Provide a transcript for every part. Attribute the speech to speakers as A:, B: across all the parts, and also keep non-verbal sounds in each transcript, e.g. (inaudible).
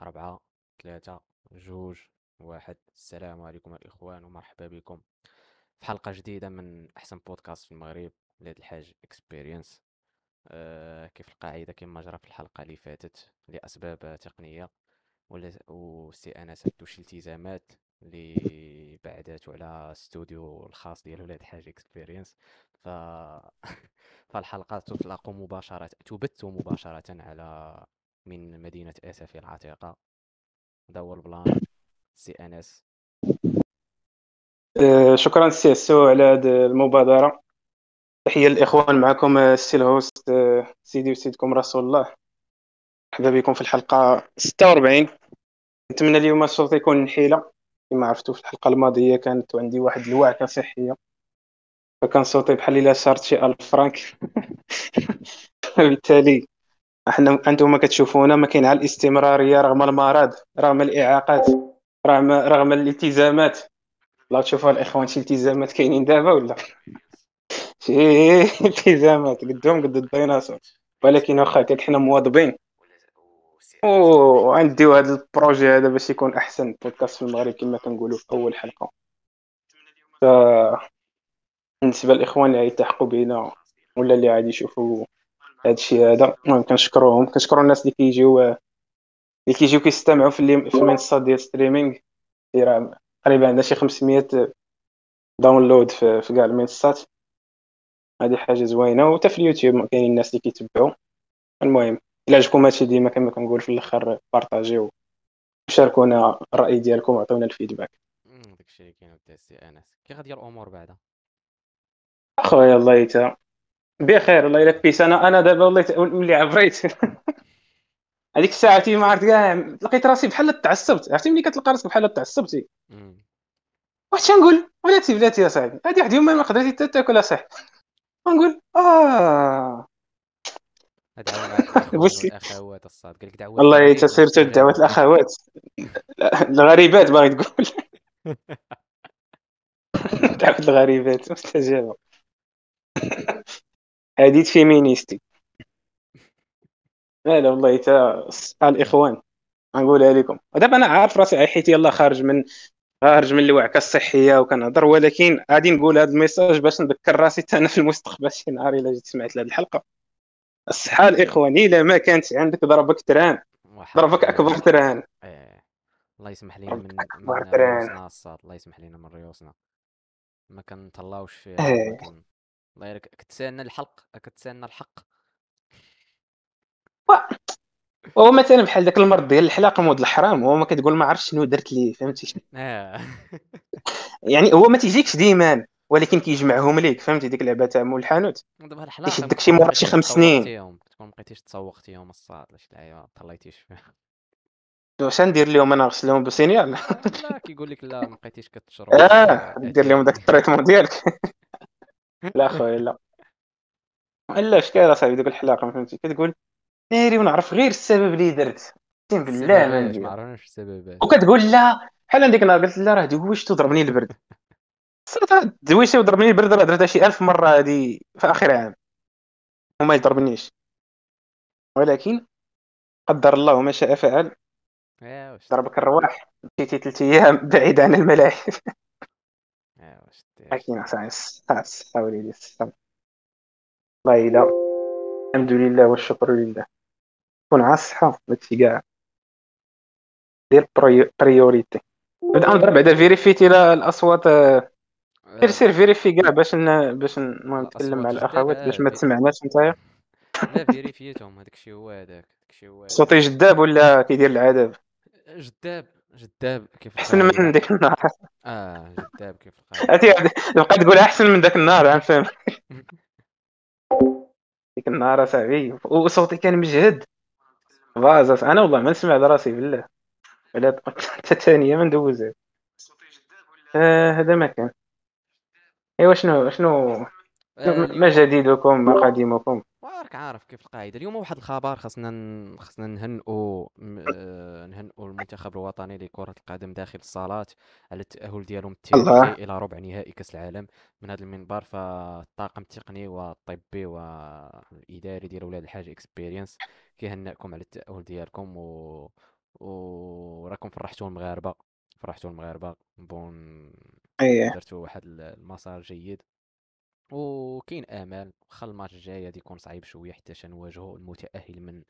A: أربعة ثلاثة جوج واحد. السلام عليكم الإخوان ومرحبا بكم في حلقة جديدة من أحسن بودكاست في المغرب لهاد الحاج experience أه كيف القاعدة؟ كما جرى في الحلقة اللي فاتت لأسباب تقنية سي أنس عندو شي التزامات اللي بعداتو على استوديو الخاص ديالو لهاد الحاج اكسبيرينس ف (laughs) فالحلقة تطلق مباشرة تبث مباشرة على من مدينة آسفي العتيقة. هذا هو ال plan سي انس
B: أه شكرا سي السو على هذه المبادرة. تحية للإخوان معكم السي ال host أه سيدي وسيدكم رسول الله. مرحبا بكم في الحلقة 46 نتمنى اليوم الصوت يكون نحيلة كما عرفتوا في الحلقة الماضية كانت عندي واحد الوعكة صحية. فكان صوتي بحال إلا شارت شي ألف فرانك. (laughs) بالتالي أحنا أنتم كتشوفونا ما كاين على الاستمرارية رغم المرض رغم الإعاقات رغم رغم الالتزامات. لا تشوفوا الإخوان شي التزامات كاينين دابا ولا؟ (laughs) شي التزامات قدهم قد الديناصور. ولكن واخا هكاك حنا مواظبين. وعنديو هذا البروجي هذا باش يكون أحسن بودكاست في المغرب كما كنقولوا في أول حلقة. ف بالنسبة للإخوان اللي غيتحقوا بينا ولا اللي غادي يشوفوا هادشي هذا. المهم كنشكروهم. كنشكرو الناس اللي كيجيو اللي كيجيو كيستمعوا في في المنصات ديال streaming راه تقريبا عندنا شي 500 download في, في كاع المنصات. هذه حاجة زوينة. وحتى في اليوتيوب كاينين الناس اللي كيتبعوا المهم إلا عجبكم هادشي ديما كما كنقول في الأخر بارطاجيو. شاركونا الرأي ديالكم وعطونا ال feedback.
A: داكشي اللي كاين سي آنس. كي غادي الأمور بعدا؟
B: أخويا الله يتا بخير الله يلا بيس أنا أنا دابا والله ملي عبريت. (laughs) هذيك الساعة ما عرفت كاع لقيت راسي بحال تعصبت. عرفتي ملي كتلقى راسك بحال تعصبتي واش نقول بلاتي بلاتي يا صاحبي هذه واحد يوم ما قدرتي حتى تاكل صح نقول آه.
A: الأخوات الصاد. قال لك
B: دعوات الله يتسيرتو دعوات الأخوات. (laughs) الغريبات باغي تقول. (laughs) دعوات الغريبات. مستجابة. حديث féministe. لا لا والله تا الإخوان نقولها لكم. ودابا أنا عارف راسي حيت يلا خارج من خارج من الوعكه الصحيه وكنهضر ولكن غادي نقول هذا ال message باش نذكر راسي حتى أنا في المستقبل. (laughs) شي نهار إلا جيت سمعت لهذه الحلقة. الصحه الإخوان إلا ما كانت عندك ضربك train. ضربك أكبر تران.
A: إيه. الله يسمح لنا من من ريوسنا الله يسمح لنا من ريوسنا. ما كنطلعوش فيها إيه. الله يرك كتسالنا الحق كتسالنا الحق.
B: هو مثلا بحال داك المرض ديال الحلاقه مود الحرام هو ما كتقول ما عرفتش شنو درت ليه فهمتي؟
A: آه. (laughs)
B: يعني هو ما تيجيكش ديما ولكن كيجمعهم ليك فهمتي؟ ديك اللعبة تاع مول الحانوت.
A: دابا الحلاقة
B: يشدك شي مرة شي خمس سنين.
A: تكون بقيتيش تسوقتيهم الصاد لاش اللعيبه طليتيش فيها.
B: واش ندير لهم أنا؟ نغسلهم ب Signal
A: لا كيقول لك لا ما بقيتيش كتشرب (laughs)
B: آه دير لهم داك ال traitement ديالك. (laughs) (laughs) لا خويا لا. لا اش كاين أصاحبي ديك الحلاقة فهمتي؟ كتقول ناري ونعرف غير السبب اللي درت. أقسم بالله
A: ما ما عرفناش السبب
B: وكتقول لا. بحال ديك النهار قلت لا راه دوشت وضربني البرد. دويشت وضربني البرد راه درتها شي ألف مرة هذه في آخر عام. وما يضربنيش. ولكن قدر الله ما شاء فعل ضربك الرواح مشيتي ثلاث أيام بعيد عن الملاعب (laughs) حكينا ساينس ساينس حاولي لي والله الا الحمد لله والشكر لله كون على الصحة داكشي كاع دير بريوريتي بدا نضرب بعدا فيريفيتي الأصوات سير سير vérifie كاع باش باش المهم نتكلم مع الأخوات باش ما تسمعناش نتايا
A: لا فيريفيتهم هذاك الشيء هو هذاك
B: الشيء هو صوتي جداب ولا كيدير العذاب؟
A: جداب جداب كيف
B: أحسن من ديك النهار.
A: آه جداب كيف
B: القاعدة؟ تبقى تقول أحسن من ذاك النهار فاهم (laughs) ديك النهار أصاحبي وصوتي كان مجهد. فازا أنا والله ما نسمع راسي بالله. ولا (laughs) حتى ثانية ما ندوزها. آه هذا ما كان. ايوا شنو شنو ما
A: اليوم
B: جديدكم ما قديمكم
A: وراك عارف كيف القاعده اليوم واحد الخبر خاصنا خاصنا نهنئوا آه، نهنئوا المنتخب الوطني لكرة القدم داخل الصالات. على التأهل ديالهم التاريخي إلى ربع نهائي كأس العالم. من هذا المنبر فالطاقم التقني والطبي والإداري ديال ولاد الحاج اكسبيرينس كيهنئكم على التأهل ديالكم و وراكم فرحتوا المغاربة. فرحتوا المغاربة. بون
B: إيه.
A: درتوا واحد المسار جيد. وكاين آمال واخا الماتش الجاي غادي يكون صعيب شوية حتى نواجهو المتأهل من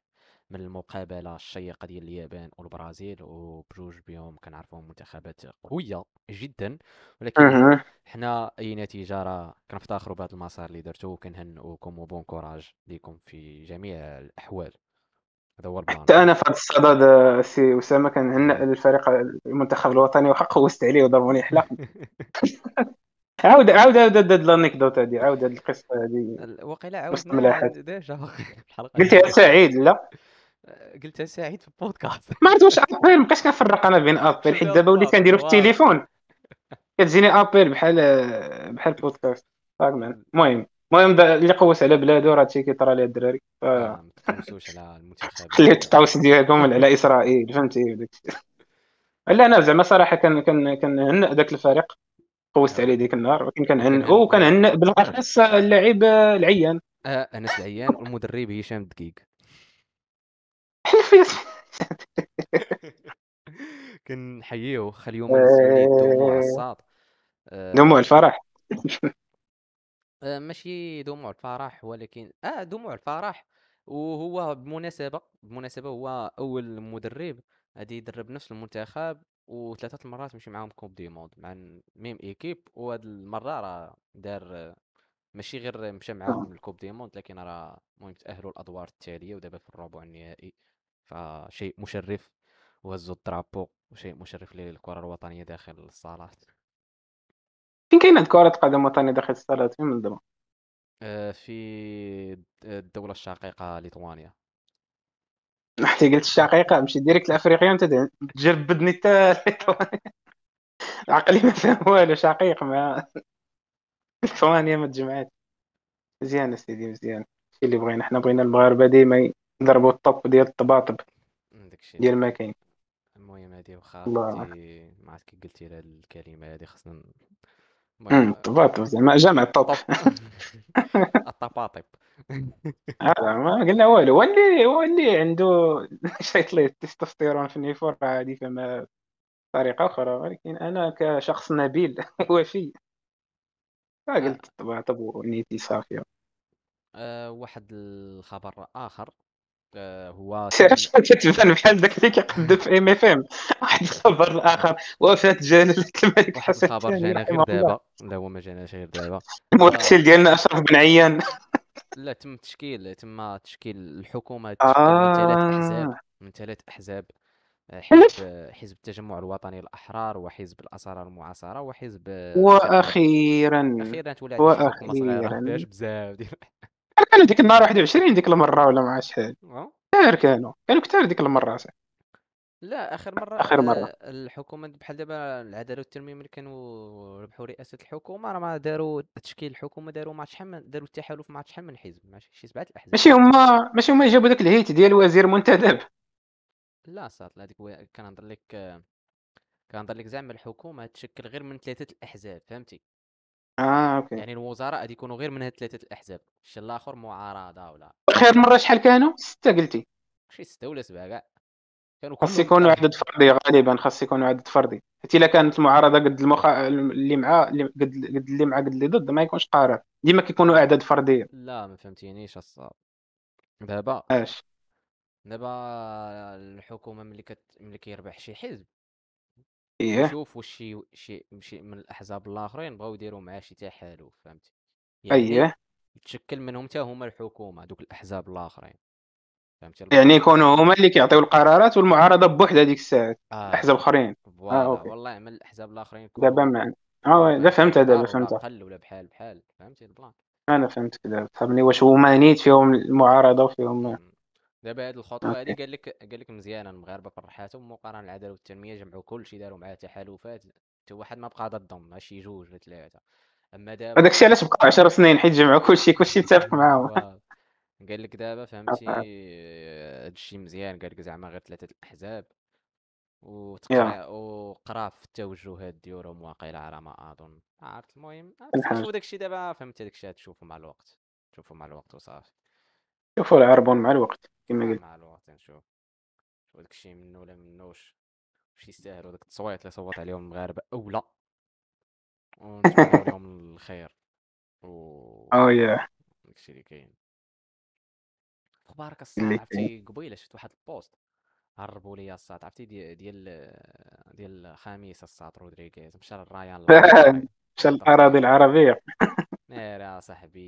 A: من المقابلة الشيقة ديال اليابان والبرازيل وبجوج بهم كنعرفوهم منتخبات قوية جدا ولكن. حنا أي نتيجة راه كنفتخروا بهذا المسار اللي درتو وكنهنئوكم وبون كوراج ليكم في جميع الأحوال هذا هو
B: حتى أنا في هذا الصدد آه، سي أسامة كنهنئ. الفريق المنتخب الوطني وحق خوست عليه وضربوني حلق (laughs) عاود عاود عاود هاد ال anecdote هادي عاود هاد القصة هادي.
A: وقيلا
B: ملاحات
A: déjà (laughs) الحلقة.
B: قلتيها
A: ديال
B: سعيد لا.
A: قلتها سعيد في البودكاست.
B: ما عرفت واش appel مابقيتش كنفرق أنا بين (laughs) appel. حيت دابا وليت كنديرو في التليفون. (laughs) كتجيني appel بحال بحال بودكاست المهم المهم اللي قوس على بلادو راه هادشي كيطرى ليه الدراري.
A: آه ما تقوسوش على المنتخبات
B: خليه
A: ديال
B: التطاوس ديالهم على إسرائيل. فهمتي. لا أنا زعما صراحة كان كان كنهنئ ذاك الفريق. قوست عليه ديك النهار ولكن كنهنئ
A: وكنهن و...
B: وكنهنئ بالأخص اللاعب العيان.
A: آه أنس العيان والمدرب هشام
B: يا (laughs)
A: كنحييه خا اليوم دموع الصاد
B: دموع
A: آه
B: الفرح.
A: آه ماشي دموع الفرح ولكن آه دموع الفرح. وهو بمناسبة بمناسبة هو أول مدرب غادي يدرب نفس المنتخب. وثلاثة المرات مشي معاهم coupe du monde مع même équipe وهاد المرة راه دار ماشي غير مشى معاهم ال coupe du monde لكن راه المهم تأهلوا الأدوار التالية ودابا في الربع النهائي. فشيء مشرف وهزوا الدرابو وشيء مشرف للكرة الوطنية داخل الصالات
B: فين كاينة هاد كرة قدم وطني داخل الصالات فين من دابا
A: آه، في الدولة الشقيقة ليتوانيا.
B: حتى قلت الشقيقة مشي ديريكت لأفريقيا انت تجربدني حتى (laughs) عقلي ما فاهم والو شقيق ما ثواني ما تجمعات مزيان سيدي مزيان. هادشي اللي بغينا حنا بغينا المغاربه ديما يضربوا الطب ديال الطباطب
A: داكشي.
B: ديال ما كاين.
A: المهم هادي واخا ما عرفت كي قلتي هاد الكلمة هادي خصنا
B: الطباطب زعما جمع الطب. (laughs)
A: طب الطباطب (laughs)
B: هذا ما قلنا والو. هو اللي هو اللي عنده (laughs) شيط ليه التستوستيرون في النيفور عادي فما طريقة أخرى ولكن أنا كشخص نبيل (laughs) وفي
A: آه،
B: قلت الطباطب ونيتي صافية.
A: آه، واحد الخبر آخر. آه، هو
B: سير كتبان بحال داك اللي كيقدم في إم إف إم. واحد الخبر الآخر وفاة جلالة الملك حسن
A: الخبر جانا غير دابا لا هو ما جاناش غير دابا. ف
B: المرسل ديالنا أشرف بن عيان.
A: لا تم تشكيل تم تشكيل الحكومة تشكل من ثلاث
B: آه.
A: من ثلاث أحزاب آه، حزب حزب التجمع الوطني الأحرار وحزب الأسرى المعاصرة وحزب الثقة
B: وأخيرا
A: أخيرا تولات فيهاش بزاف
B: كانوا ديك النهار 21 ديك المرة ولا مع شحال
A: أه؟
B: كثار كانوا. كانوا كثار ديك المرة صاحبي.
A: لا آخر مرة
B: آخر مرة.
A: آه، الحكومة بحال دابا العدالة والتنمية ملي كانوا ربحوا رئاسة الحكومة راه ما داروا تشكيل الحكومة داروا مع شحال من داروا التحالف مع شحال من حزب. ماشي شي سبعة الأحزاب.
B: ماشي هما ماشي هما جابوا داك الهيت ديال وزير منتدب.
A: لا صات هذيك كنهضر لك كنهضر لك زعما الحكومة تشكل غير من ثلاثة الأحزاب فهمتي؟
B: آه أوكي.
A: يعني الوزراء غادي يكونوا غير من هاد ثلاثة الأحزاب الشيء الآخر معارضة ولا
B: آخر مرة شحال كانوا؟ ستة قلتي.
A: شي ستة ولا سبعة كاع كانوا
B: خاص يكونوا عدد فردي غالبا خاص يكونوا عدد فردي. حتى إلا كانت المعارضة قد المخ... اللي اللي قد قد اللي معاه قد اللي ضد ما يكونش قرار ديما كيكونوا أعداد فردية.
A: لا ما فهمتينيش الصاد دابا
B: اش
A: دابا الحكومة ملي كت ملي كيربح شي حزب.
B: إيه.
A: كيشوف واش شي شي شي من الأحزاب الآخرين بغاو يديروا معاه شي تحالف فهمتي يعني
B: إيه
A: يتشكل منهم حتى هما الحكومة دوك الأحزاب الآخرين فهمتي
B: يعني يكونوا هما اللي كيعطيو القرارات والمعارضة بوحدها ديك الساعة آه. الأحزاب الآخرين.
A: آه
B: OK.
A: والله من الأحزاب الآخرين
B: دابا معنا آه
A: فهمتي
B: فهمتها دابا فهمتها
A: قل ولا بحال بحال فهمتي؟ ال
B: plan. أنا فهمتك دابا فهمني واش هما نيت فيهم المعارضة وفيهم.
A: دابا هاد الخطوة هادي قال لك قال لك مزيانة المغاربة فرحاتهم مقارنة العدالة والتنمية جمعوا كلشي داروا معاه تحالفات حتى واحد ما بقى ضدهم ماشي جوج ولا ثلاثة أما دابا
B: هذاك الشيء علاش بقى 10 سنين حيت جمعوا كلشي كلشي (laughs) متفق معاهم.
A: فوالا قال لك دابا فهمتي (laughs) هادشي مزيان قال لك زعما غير ثلاثة
B: الأحزاب.
A: وتقرا وقرا في التوجهات ديالهم واقيلا على ما أظن. عرفت المهم تكتشفوا داكشي دابا فهمتي داكشي تشوفوا مع الوقت تشوفوا مع الوقت وصافي.
B: شوفوا العربون مع الوقت كما قلت
A: مع الوقت نشوف شوف. داكشي منو ولا منوش واش يستاهلوا داك التصويت اللي صوت عليهم المغاربه أو لا ونتمنوا (laughs) لهم الخير. و
B: أو يا
A: داكشي اللي كاين. أخبارك
B: كاين
A: عرفتي قبيلة شفت واحد ال post هربوا لي الصاد عرفتي ديال ديال ديال خميس الصاد رودريغيز مشى (laughs) العربي.
B: مشى الاراضي العربية.
A: ناري يا صاحبي.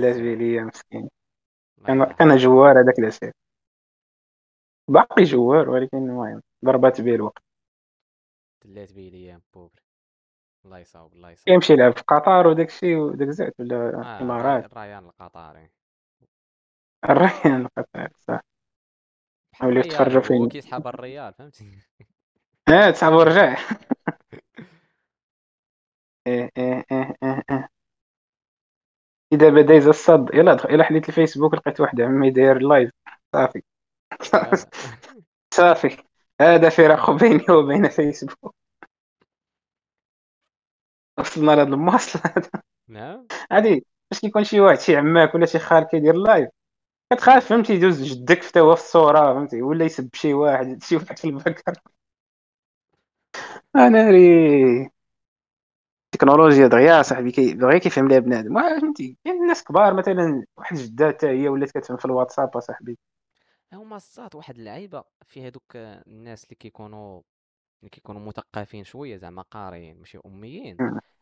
B: ليا مسكين. كان كان جوار هذاك الأسير. باقي جوار ولكن المهم ضربات به الوقت.
A: دلات بيه الأيام بوبري. الله يصاوب الله يصاوب.
B: يمشي يلعب في قطر وداك الشيء وداك زعت ولا
A: آه
B: الإمارات؟
A: الري- الريان القطري
B: الريان قطر صح.
A: الريال
B: يتفرجوا فين
A: كيسحب الريال فهمتي؟ (laughs)
B: آه تسحب ورجع (laughs) إيه إيه إيه إيه. بدا يزا الصد يلا إلا حليت الفيسبوك لقيت واحد عمي داير لايف صافي.
A: دابا (laughs)
B: صافي. هذا فراق بيني وبين فيسبوك. وصلنا لهاد المواصلة
A: نعم.
B: هادي باش كيكون شي واحد شي عماك ولا شي خال كيدير لايف كتخاف فهمتي يدوز جدك في توا في الصورة فهمتي ولا يسب شي واحد شي واحد في البكر. أنا ري التكنولوجيا دغيا صاحبي كي دغيا كيفهم ليها بنادم. ما فهمتي؟ كاين الناس كبار مثلا واحد جدات حتى هي ولات كتفهم في الواتساب أصاحبي.
A: هما الصاد واحد اللعيبة في هذوك الناس اللي كيكونوا اللي كيكونوا مثقفين شوية زعما قاريين ماشي
B: أميين.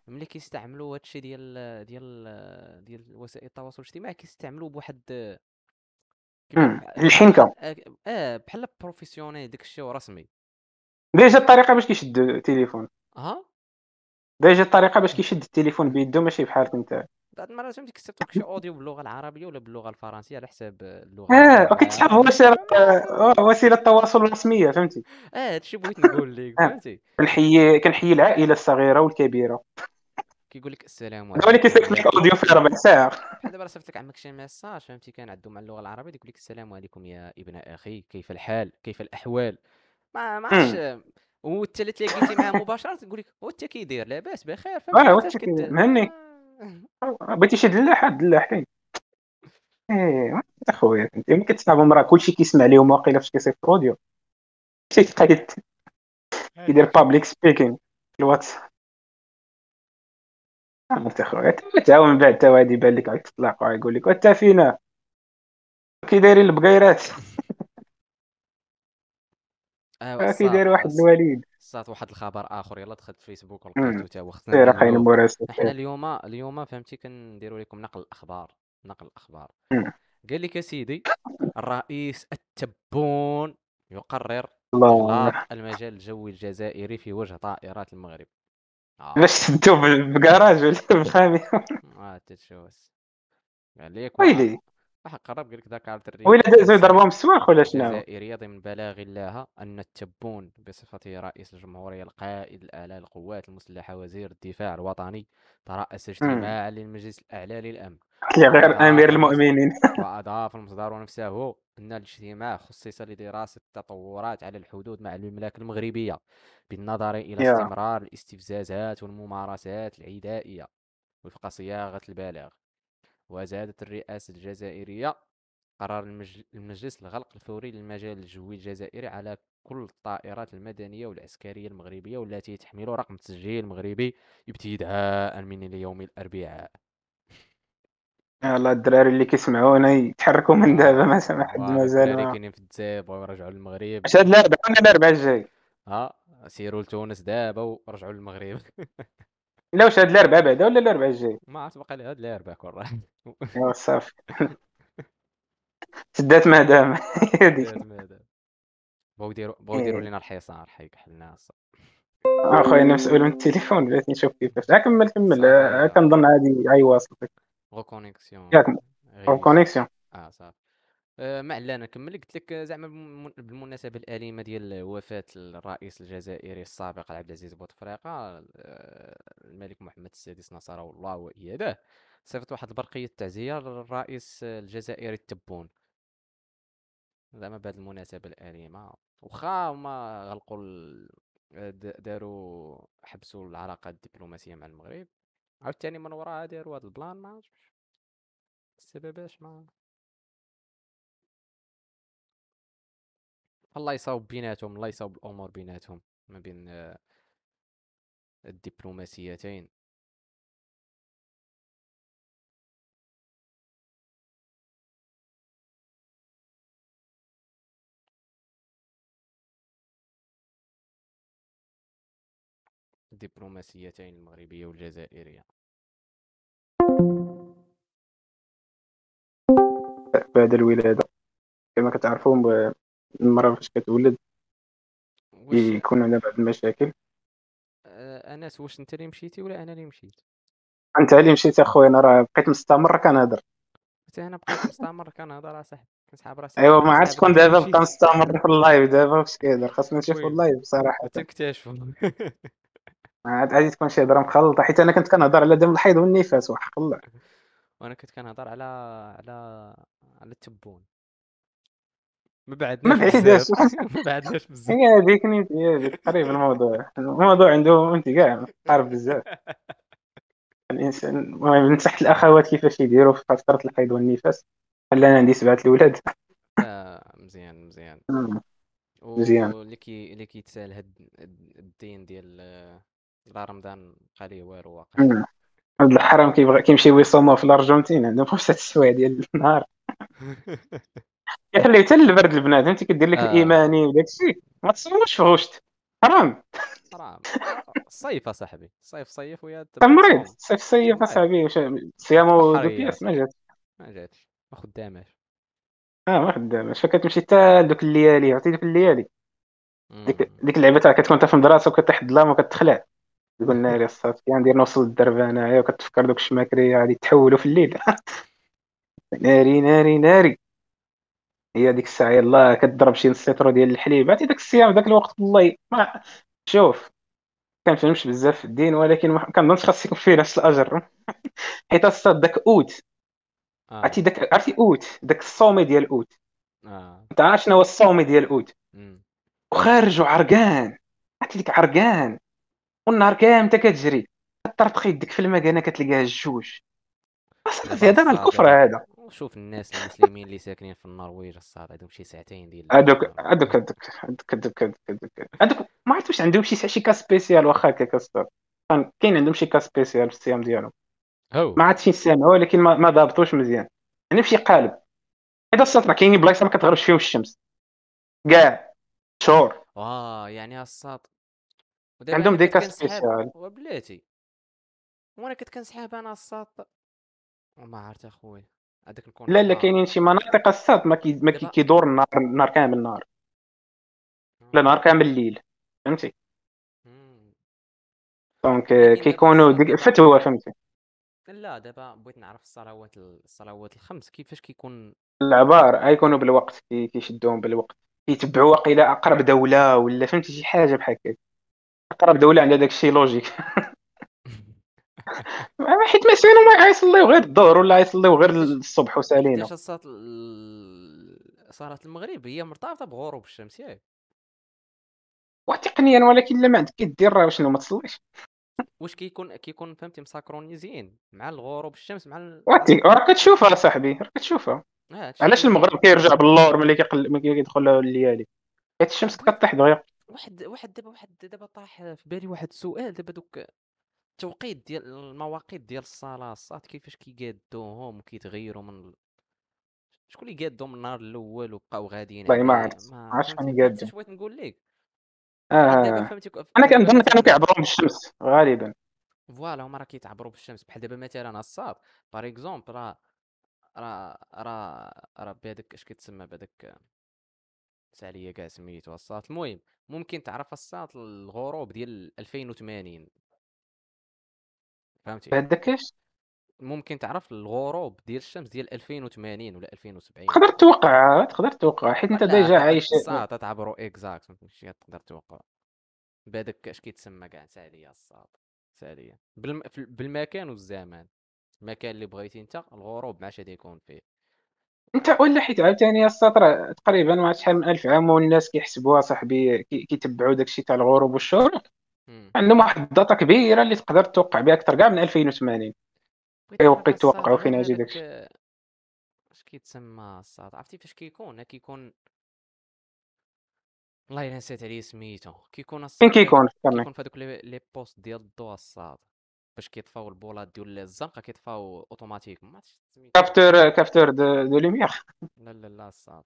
A: ملي كيستعملوا هادشي ديال ديال ديال وسائل التواصل الاجتماعي كيستعملوه بواحد. بح-
B: الحنكة.
A: بحال آه بحال professionnel داك الشيء ورسمي.
B: déjà الطريقة باش كيشد التليفون.
A: ها
B: déjà الطريقة باش كيشد التليفون بيدو ماشي بحالك انت.
A: بعض المرات فهمتي كتكتب شي audio باللغة العربية ولا باللغة الفرنسية على حساب
B: اللغة
A: آه
B: وسيلة
A: ما
B: آه، وسيلة التواصل الرسمية فهمتي؟
A: آه هادشي بغيت نقول لك
B: آه
A: فهمتي؟
B: كنحيي كنحيي العائلة الصغيرة والكبيرة.
A: كيقول لك السلام عليكم
B: كيصيفط
A: يا
B: لك audio في ربع
A: بحال (laughs) دابا صيفط لك عمك شي ميساج فهمتي؟ كان عندهم مع اللغة العربية يقول لك السلام عليكم يا ابن أخي كيف الحال؟ كيف الأحوال؟ ما ما عرفتش وانت اللي تلاقيتي معاه (laughs) مباشرة تقول لك هو انت كي داير لاباس بخير آه
B: هو
A: كت
B: مهني.
A: آه. (laughs)
B: بغيتي شي دلاح دلاح كاين إيه أخويا فهمتي ملي كتصاحبهم راه كلشي كيسمع ليهم واقيلا فاش كيصيفط audio شي تقيد كيدير public speaking في الواتس. انت أخويا تعاون من بعد تا واحد يبان لك عاد تطلق يقول لك وانت فينا؟ كي دايرين البقيرات
A: آه
B: كي
A: الصاد
B: داير واحد الوليد.
A: الصاد واحد الخبر آخر يلا دخلت فيسبوك ولقيتو تا هو خصنا
B: سير مراسل
A: إحنا اليوم اليوم فهمتي كنديروا لكم نقل الأخبار. نقل الأخبار. قال لك يا سيدي الرئيس التبون يقرر
B: الله.
A: المجال الجوي الجزائري في وجه طائرات المغرب. آه.
B: باش تدو بكراج ولا بخامي (laughs)
A: آه تتشوس. قال لك
B: ويلي؟
A: وحق قرب قال لك ذكرت
B: ويلا دازو
A: الرئاسة
B: يضربوهم بالسواق ولا شنو؟
A: الجزائرية ضمن بلاغ لها أن التبون بصفته رئيس الجمهورية القائد الأعلى للقوات المسلحة وزير الدفاع الوطني
B: امم
A: اجتماعا للمجلس الأعلى للأمن.
B: اللي غير
A: أمير
B: المؤمنين. (laughs) (laughs)
A: وأضاف المصدر نفسه أن الاجتماع خصص لدراسة التطورات على الحدود مع المملكة المغربية بالنظر
B: يا.
A: استمرار الاستفزازات والممارسات العدائية وفق صياغة البلاغ. وزادت الرئاسة الجزائرية. المج- المجلس الغلق الفوري للمجال الجوي الجزائري على كل الطائرات المدنية والعسكرية المغربية والتي تحمل رقم تسجيل مغربي ابتداء من اليوم الأربعاء.
B: يلا الدراري اللي كيسمعونا يتحركوا من دابا ما سمح حد مازال
A: الدراري
B: ما.
A: كاينين في الجزائر بغاو يرجعوا للمغرب.
B: اش هاد الأربعاء ولا الأربعاء الجاي.
A: ها سيروا لتونس دابا ورجعوا للمغرب. (laughs)
B: لا واش هاد الاربعاء بعدا ولا الاربعاء الجاي
A: ما عرفت باقي لي هاد الأربعاء كون
B: ايوا صافي. سدات مدام (laughs) (laughs) هادي.
A: دات ماذا بغاو يديروا بغاو يديروا. لنا الحصار حيك حنا
B: أخويا أنا مسؤول من التليفون بغيت نشوف كيفاش. كمل كمل. آه، كنظن عادي غيواصل
A: غوكونيكسيون
B: ياك.
A: ريوسي
B: كونيكسيون.
A: آه صافي. آه، ما علاه نكمل قلت لك آه، زعما بالم- بالمناسبة الأليمة ديال وفاة الرئيس الجزائري السابق عبد العزيز بوتفليقه آه، الملك محمد السادس نصره الله وإياده صيفط واحد البرقية تعزيه للرئيس الجزائري التبون. زعما بهذه المناسبة الأليمة. واخا هما غلقوا داروا حبسوا العلاقات الدبلوماسية مع المغرب. عاوتاني من وراها داروا هذا البلان ما السبب اش ما الله يصاوب بيناتهم الله يصاوب الأمور بيناتهم ما بين آه، الدبلوماسيتين. الدبلوماسيتين المغربية والجزائرية.
B: بعد الولادة كما كتعرفوا المراه فاش كتولد
A: واش
B: يكون عندها بعض المشاكل.
A: آه، انس واش أنت اللي مشيتي ولا أنا اللي مشيت؟
B: أنت اللي مشيت اخويا أنا راه بقيت مستمر كنهضر.
A: حتى أنا بقيت مستمر كنهضر اصاحبي كنسحاب راسي.
B: ايوا ما عرفتش شكون دابا بقى مستمر في ال live دابا واش كيهضر؟ خاصنا
A: المهم
B: ال live بصراحه
A: تنكتشفوا (laughs)
B: عاد غادي تكون شي هضرة مخلطة حيت أنا كنت كنهضر على دم الحيض والنفاس وحق الله. (laughs)
A: وأنا كنت كنهضر على على على التبون. ما
B: ما
A: بعدناش
B: بعيداش
A: ما بعدناش بزاف
B: هي هذيك نيت هي هذيك قريب الموضوع. الموضوع عنده انت كاع قارب بزاف الانسان المهم من تحت الأخوات كيفاش يديروا في فترة الحيض والنفاس. خلى أنا عندي سبعة الاولاد
A: لا مزيان مزيان. (laughs)
B: مزيان.
A: واللي كي اللي كيتسأل هاد الدين ديال آه، لا رمضان بقى ليه والو واقع.
B: هاد الحرام كيبغى كيمشي ويصوموا في الأرجنتين عندهم خمسة السوايع ديال النهار. (laughs) كيخليو حتى البرد البنات انت كدير لك
A: آه.
B: الإيماني وداك الشيء ما تصوموش في غشت حرام.
A: حرام. آه، الصيف أصاحبي الصيف صيف ويا
B: مريض صيف صيف أصاحبي صيام دو
A: بحرية
B: بياس ما
A: أصاحبي.
B: جات
A: ما جاتش. ما خداماش
B: آه ما خدامش. فكتمشي حتى دوك الليالي عرفتي دوك الليالي ديك. ديك اللعبة تاع كتكون انت في المدرسة وكيطيح الظلام وكتخلع تقول ناري الصافي ندير نوصل الدرب أنايا وكتفكر دوك الشماكريه غادي يتحولوا في الليل. (laughs) ناري ناري ناري. هي ديك الساعة يلاه كتضرب شي نص لتر ديال الحليب. عرفتي داك الصيام داك الوقت والله ما شوف كنفهمش بزاف في الدين ولكن ما كنظنش خاص يكون فيه نفس الأجر. (laughs) حيت الصاد داك أوت. عرفتي
A: آه
B: داك عرفتي أوت داك الصومي ديال أوت.
A: آه.
B: أنت عارف شنو هو الصومي ديال
A: أوت.
B: وخارج وعرقان عرفتي ديك عرقان؟ والنهار كامل أنت كتجري. كطرطق يدك في المكانه كتلقاها الجوج صافي هذا الكفر هذا.
A: وشوف الناس المسلمين اللي ساكنين في النرويج الساط عندهم شي ساعتين ديال
B: هذوك هذوك هذوك هذوك هذوك هذوك هذوك ما عرفت واش عندهم شي شي cas spécial واخا هكا الساط كاين عندهم شي cas spécial في الصيام ديالهم. ما عرفتش نسمعوا ولكن ما, ما ضابطوش مزيان. يعني بشي قالب. اذا الساط كاينين بلايص ما كتغربش فيهم الشمس. كاع شهور.
A: آه يعني الساط
B: عندهم des
A: cas
B: spécial.
A: وبلاتي. وأنا كنت كنسحاب أنا الصاد وما عرفت اخويا هذاك
B: لا لا
A: الكونفينا
B: كاينين شي مناطق الصاد ما كي ما كيدور النهار النهار كامل النهار لا نهار. كامل الليل فهمتي. دونك
A: دابا
B: كيكونوا ديك الفتوى فهمتي؟
A: لا دابا بغيت نعرف الصلوات الصلوات الخمس كيفاش كيكون؟
B: العبار غيكونوا بالوقت كي- كيشدوهم بالوقت. كيتبعوا واقيلا أقرب دولة ولا فهمتي شي حاجة بحال هكا. أقرب دولة عندها داك الشيء logique حيت مثلا ما غيصليو غير الظهر ولا غيصليو غير الصبح وسالينا.
A: ال- صلاة المغرب؟ هي مرتبطة بغروب الشمس ياك.
B: وتقنيا ولكن الا ما عندك كدير راه شنو ما تصليش.
A: واش كيكون كيكون فهمتي م synchronisé يين مع الغروب الشمس مع ال...
B: راه كتشوفها صاحبي راه كتشوفها.
A: هادشي
B: علاش المغرب كيرجع باللور ملي كيقل ملي كيدخل الليالي؟ حيت الشمس كطيح دغيا.
A: واحد واحد دابا واحد دابا طاح في بالي واحد السؤال دابا دوك التوقيت ديال المواقيت ديال الصلاة الصلاة كيفاش كيقادوهم وكيتغيروا من شكون اللي قادهم من النهار الأول وبقاو غاديين
B: والله ما عرفت ما عرفتش شكون
A: اش بغيت نقول لك. آه أنا
B: كنظن كانوا كيعبروا بالشمس غالبا.
A: voilà هما راه كيتعبروا بالشمس. بحال دابا مثلا الساط par exemple راه راه راه راه بهذاك اش كيتسمى بهذاك؟ سالية كاع سميتو الصاد. المهم ممكن تعرف الصاد الغروب ديال 2080 فهمتي؟
B: بهذاك اش
A: ممكن تعرف الغروب ديال الشمس ديال 2080 ولا 2070
B: تقدر توقع تقدر توقع حيت
A: أنت
B: ديجا عايش
A: الصاد تعبروا إكزاكت فهمتي تقدر توقع. بهذاك اش كيتسمى كاع ساليه الصاد ساليه بالم... بالمكان والزمان. المكان اللي بغيتي أنت الغروب ما عادش غادي يكون فيه.
B: أنت ولا حيت عاوتاني الساط تقريبا ما شحال من ألف عام والناس كيحسبوها صاحبي كي- كيتبعوا داكشي تاع الغروب والشروق. عندهم واحد ال data كبيرة اللي تقدر توقع بها أكثر كاع من 2080
A: بغيت
B: كيوقع
A: نعرف الساط
B: يتوقعوا فين غيجي
A: هذاك
B: داكشي
A: اش كيتسمى الساط عرفتي فاش كيكون؟ كيكون والله إلا نسيت عليه سميتو. كيكون
B: فين كيكون؟ فكرني
A: كيكون في هذوك les postes ديال الضوء الساط باش كيطفاو البولات ديال الزنقه كيطفاو أوتوماتيك. ما عرفتش سميتو.
B: capteur capteur de, de lumière.
A: لا لا لا الساط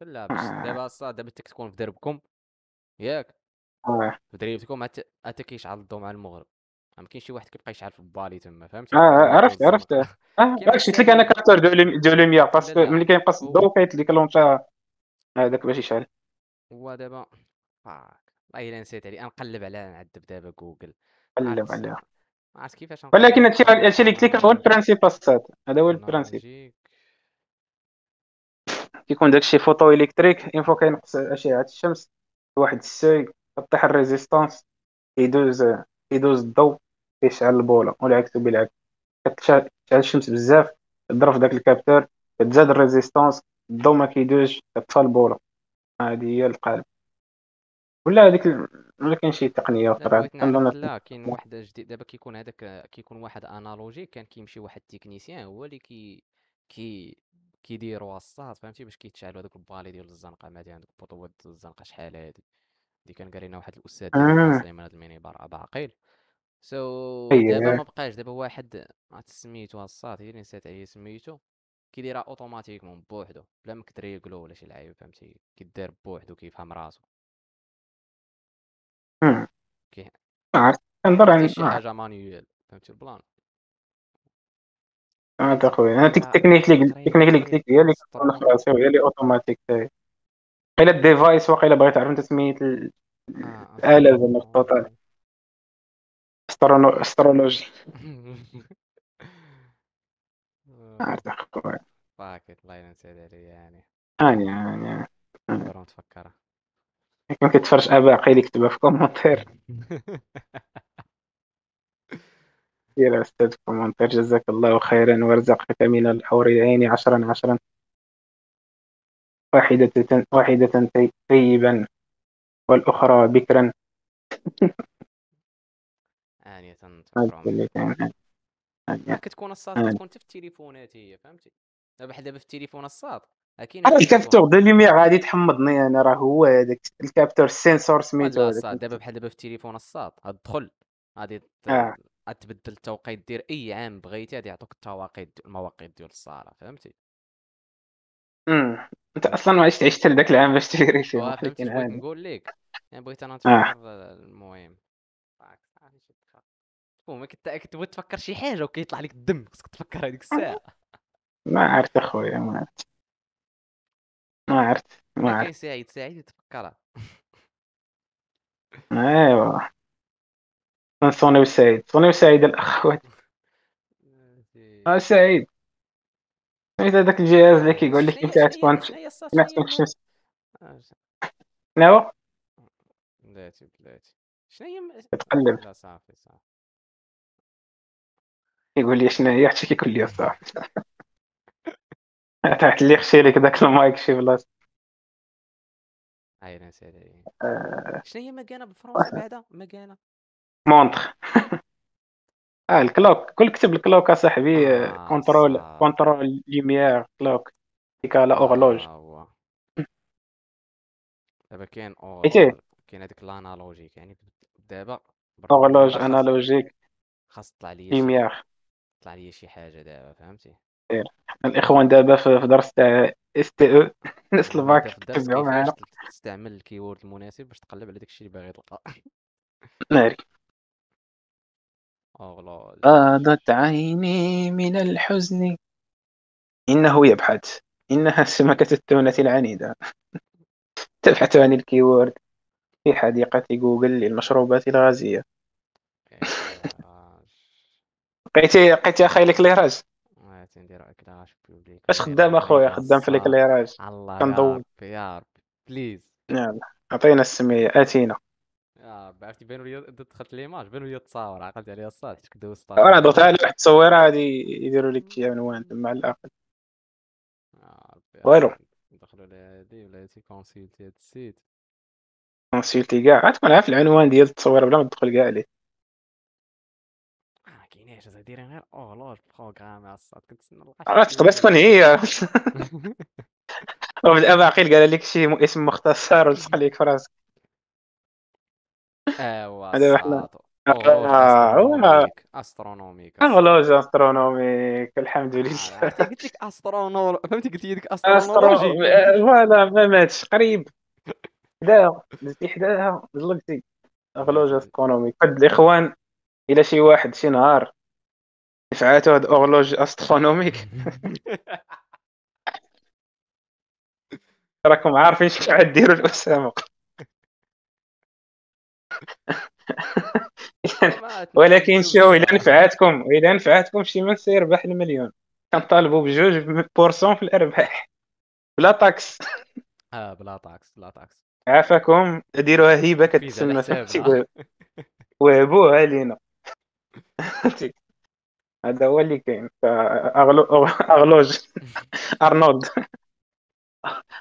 A: لا باش دابا الساط دابا انت كتكون في دربكم. ياك.
B: آه
A: في دريبتكم حتى حتى كيشعل الضوء مع المغرب. ما كاين شي واحد كيبقى يشعل في البالي تما فهمتي
B: آه،
A: في
B: آه، عرفت عرفت.
A: الزنقه
B: آه (laughs)
A: كاين واحد
B: قلت لك أنا
A: الساليه
B: capteur de lumi- de lumière
A: لا
B: parce que
A: لا
B: ملي كينقص
A: هو
B: الضوء كيت déclenche ا هذاك باش يشعل.
A: هو دابا fuck. والله إلا نسيت عليه. نقلب على نعذب دابا جوجل. ما
B: قلب عليها
A: ما عرفت كيفاش
B: ولكن هادشي هادشي اللي قلت لك هو
A: ال
B: principe الساط هذا هو ال
A: principe.
B: كيكون داكشي photo électrique une fois كينقص أشعة الشمس واحد ال seuil كطيح ال résistance كيدوز كيدوز الضوء كيشعل البولة والعكس بالعكس كتشعل تشعل الشمس بزاف تضرب في داك ال capteur كتزاد الريزيستانس الضوء ما كيدوزش كتطفى البولة. هذه هي القالب. ولا هذيك ولا كاين شي تقنية
A: أخرى؟
B: كنظن
A: لا كاين واحد جديد. دابا كيكون هذاك كيكون واحد انالوجي كان كيمشي واحد التكنيسيان هو اللي كي كي كيديروا الصاد فهمتي باش كيتشعلوا هذوك البالي ديال الزنقة. هذوك البطوات ديال الزنقة شحال هادي؟ اللي كان قارينا واحد الأستاذ
B: آه.
A: سليمان المينيبار ابا عقيل سو دابا
B: اييه
A: ما بقاش دابا واحد ما عرفت سميتو الساط اللي نسيت عليه سميتو كيديرها automatiquement بوحدو بلا ما كتريقلو ولا شي لعيب فهمتي؟ كيدير بوحدو كيفهم راسو.
B: مم.
A: كي
B: ما عرفت.
A: ما
B: كنظن عن
A: شي حاجة manuel فهمتي؟ ال
B: plan.
A: هذا
B: خويا أنا ديك التكنيك اللي قلت- التكنيك اللي قلت لك هي اللي كتكون في راسي وهي اللي اوتوماتيك قيلا ال device وقيلا بغيت تعرف انت سميت ال-
A: آه
B: الآلة زعما (laughs) في ال total
A: سترونو
B: استرونو
A: آه،
B: عرفت أخويا.
A: فاكت الله يلا نسيت عليه يعني.
B: هاني هاني هاني.
A: نقدروا نتفكرها
B: كون كتفرج أبا عقيل يكتبها في كومونتير دير (laughs) أستاذ في كومونتير جزاك الله خيرا ورزقك من الحور العين عشرا عشرا. واحدة واحدة طي- طيبا والأخرى بكرا. (laughs)
A: آنية نتفكرهم
B: اللي
A: ما
B: هاني
A: كتكون الصاد
B: هاني.
A: كتكون حتى في التليفونات هي فهمتي؟ دابا دابا في التليفون راه في
B: هذا
A: التليفون
B: ال capteur de lumière غادي تحمضني أنا راه هو هذاك ال capteur
A: sensor
B: سميتو
A: الصاد دابا بحال دابا في التليفون الصاد غتدخل غادي ت-
B: آه.
A: غتبدل التوقيت دير أي عام بغيتي غادي يعطوك التواقيت المواقيت ديال الصالة فهمتي؟
B: امم انت أصلا ما عشت عشت لذاك العام باش تفيريفي
A: وا فهمت
B: ولكن
A: اش بغيت
B: عادي
A: نقول لك. يعني بغيت أنا
B: آه.
A: نتفكر المهم. شي. المهم كنت كتبغي تفكر شي حاجة وكيطلع لك الدم خصك تفكر هذيك الساعة.
B: ما عرفت أخويا ما عرفت. ما عرفت ما عرفت.
A: سعيد سعيد يتفكرها
B: ايوا نصوني وسعيد. صوني وسعيد الأخوات. (laughs) آه سعيد. سميت هذاك الجهاز اللي كيقول لك
A: أنت
B: تكون
A: الصاد
B: كنا
A: شنو
B: شنو
A: بلاتي بلاتي. شنو هي لا صافي صافي.
B: يقول لي شنو هي؟ حتى كيقول لي صافي. (laughs) تحت اللي خشي لك داك المايك شي بلاصة.
A: هاي نسيت.
B: آه،
A: شنو هي مكانة بالفرنسي بعدا؟ مكانة.
B: montre (laughs) آه ال clock. كل كتب ال clock اصاحبي
A: آه
B: contrôle
A: الصاد
B: contrôle lumière clock. ديك على
A: horloge هو دابا كاين
B: عرفتي
A: أو كاين هذيك ال analogique. يعني دابا
B: horloge
A: analogique. خاص تطلع ليا شي
B: lumière
A: تطلع ليا شي حاجة دابا فهمتي؟
B: الإخوان دابا في درس تاع اس تي
A: أو غنبدا
B: الباك تبعوا
A: تل- تستعمل ال keyword المناسب باش تقلب على داكشي اللي باغي تلقى
B: ناري فاضت عيني من الحزن. إنه يبحث. إنها سمكة التونة العنيدة. (laughs) تبحث عن ال keyword في حديقة جوجل للمشروبات الغازية. لقيتي لقيتي اخاي
A: l'éclairage éclairage public
B: اش خدام
A: أخويا
B: خدام في l'éclairage
A: الله
B: كنضوي.
A: يا ربي بليز
B: يلا عطينا السمية
A: آتينا. ربي عرفتي بانوا لي دخلت ليماج بانوا لي التصاور عقلت عليها الصاد حيت كدوز
B: راه
A: ستاشن
B: دوت على واحد التصويره غادي يديروا لك شي عنوان مع الآخر.
A: يا ربي يا
B: والو.
A: ربي. ندخلوا لهادي ولا هادي كونسيلتي هاد السيت
B: كونسيلتي كاع غتكون عارف العنوان ديال التصويره بلا ما تدخل كاع عليه
A: كايناش زعما دايرين غير اورلوج بروغرام الصاد. كنتسنى
B: راه تقدر
A: حاجة.
B: تكون هي. (laughs) وبدا باقي قال لك شي اسم مختصر ولصق لك في راسك
A: ايوا
B: هذا حنا-
A: الصاد horloge
B: آه،
A: astronomique الصاد.
B: horloge astronomique الحمد
A: آه،
B: لله
A: عرفتي قلت لك astrono فهمتي قلت لي ديك
B: آه، voilà ما ماتش قريب. حداها دزتي حداها زلقتي.
A: ماشي.
B: astronomique. فهاد الإخوان إلى شي واحد شي نهار. دفعاتو هاد horloge astronomique. (laughs) راكم عارفين شنو غديروا لاسامه
A: ما (laughs)
B: ولكن شو إلا
A: الصاد.
B: نفعاتكم إلا نفعاتكم شي من سيربح المليون. كنطالبوا بجوج pourcent في الأرباح. بلا taxes.
A: آه بلا taxes بلا taxes.
B: عافاكم. ديروها
A: فيزا
B: كتسمى فهمتي. وهبوها علينا. (laughs) هذا هو اللي كاين. أغلوج. (laughs) أرنولد.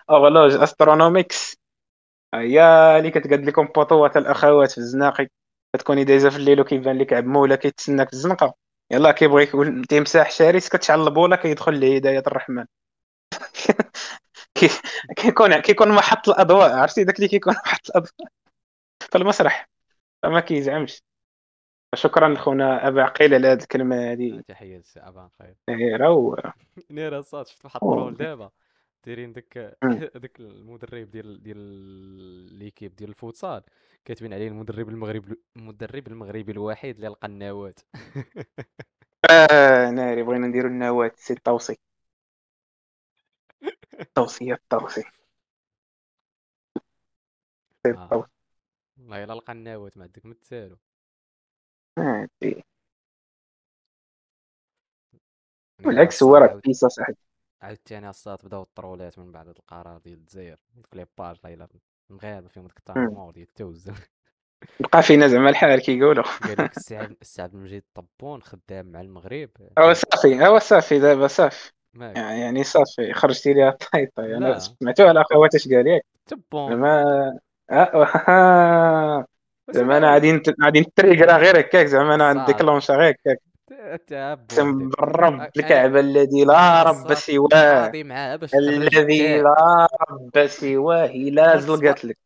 B: horloge astronomique. هي اللي كتقاد لكم بطوات الأخوات في الزناقي. كتكوني دايزة في الليل وكيبان لك عمو ولا كيتسناك في الزنقة. يلا كيبغي يقول تيمساح شاريس كتشعل البوله كيدخل لهدايه الرحمن. (laughs) كي- كيكون كيكون محط الأضواء. عرفتي داك اللي كيكون (laughs) محط الأضواء. في المسرح. فما كيزعمش. شكرا لخونا أبا عقيل على هذه الكلمة هذه
A: تحية للسي ابان خير
B: نيره و
A: نير الصاد شفت واحد
B: أوه.
A: ال troll دابا. دايرين داك. داك المدرب ديال ديال l'équipe ديال الفوتسال. كاتبين عليه المدرب المغربي المدرب المغربي الوحيد اللي لقى النواه
B: آه ناري بغينا نديرو النواة سي الطوسي الطوسي الطوسي سي
A: آه.
B: الطوسي
A: والله إلا لقى النواه ما عندك
B: سي.
A: نير
B: بالعكس هو
A: الصاد
B: راه كيسا صاحبي
A: عاودتاني الصاد بداو الطرولات من بعد هاد القرار ديال الجزائر ديك لي باج لا الا المغاربه فيهم ديك. التنمر ديال التوز
B: بقى فينا زعما الحال كيقولوا (laughs)
A: قال لك السي عبد (laughs) المجيد الطبون خدام مع المغرب
B: هو صافي هو صافي دابا صافي. يعني صافي خرجتي ليها الطايطه
A: لا.
B: أنا سمعتوها الاخوات اش قال ياك
A: تبون
B: زعما آه، (laughs) زعما أنا غادي غادي نتريكرا غير هكاك زعما أنا
A: صعب.
B: نديكلونشا غير هكاك.
A: تعب
B: اقسم بالرب الكعبه الذي لا رب سواه. الذي. لا رب سواه. لا زلقت لك.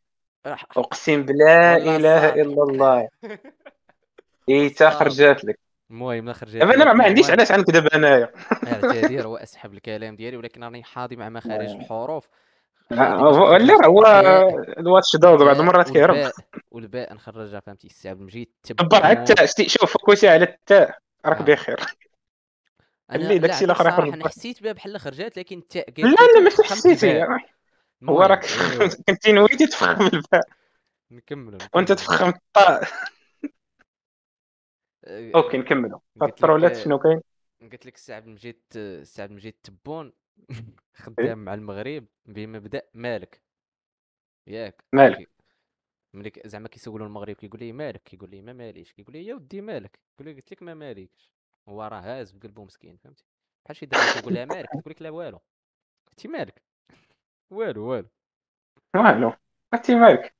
B: أقسم بلا
A: إله.
B: إلا الله. (laughs) اي تا
A: صعب.
B: خرجت لك.
A: المهم لا خرجت
B: دابا أنا ما عنديش علاش غنكذب انايا
A: اعتذر وأسحب الكلام ديالي ولكن راني حاضي مع مخارج (laughs) الحروف.
B: راه هو ال watchdog بعض المرات كيهرب.
A: والباء نخرجها فهمتي؟ السي عبد المجيد
B: دبر على التاء شوف كلشي على التاء. راك
A: آه.
B: بخير.
A: أنا
B: اللي داكشي
A: الصراحه
B: يخرج أنا.
A: حسيت بها بحال خرجات لكن التاء
B: لا لا ماشي
A: فخمت
B: حسيتي. هو راك (laughs)
A: أيوه،
B: كنتي نويتي تفخم الباء
A: نكملوا وأنت.
B: تفخم الطاء
A: أه،
B: okay نكملوا الترولات شنو كاين؟
A: قلت لك السي عبد المجيد السي عبد المجيد تبون. (laughs) خدام مع المغرب بمبدأ مالك. ياك.
B: مالك.
A: ملي زعما كيسولوا المغرب كيقول لي مالك كيقول لي ما ماليش كيقول لي يا ودي مالك كيقول لي قلت لك ما ماليش هو راه هاز بقلبه مسكين فهمتي؟ بحال شي دري كيقول لها مالك تقول لك لا والو. قلتي مالك. (laughs) والو والو.
B: والو. عرفتي مالك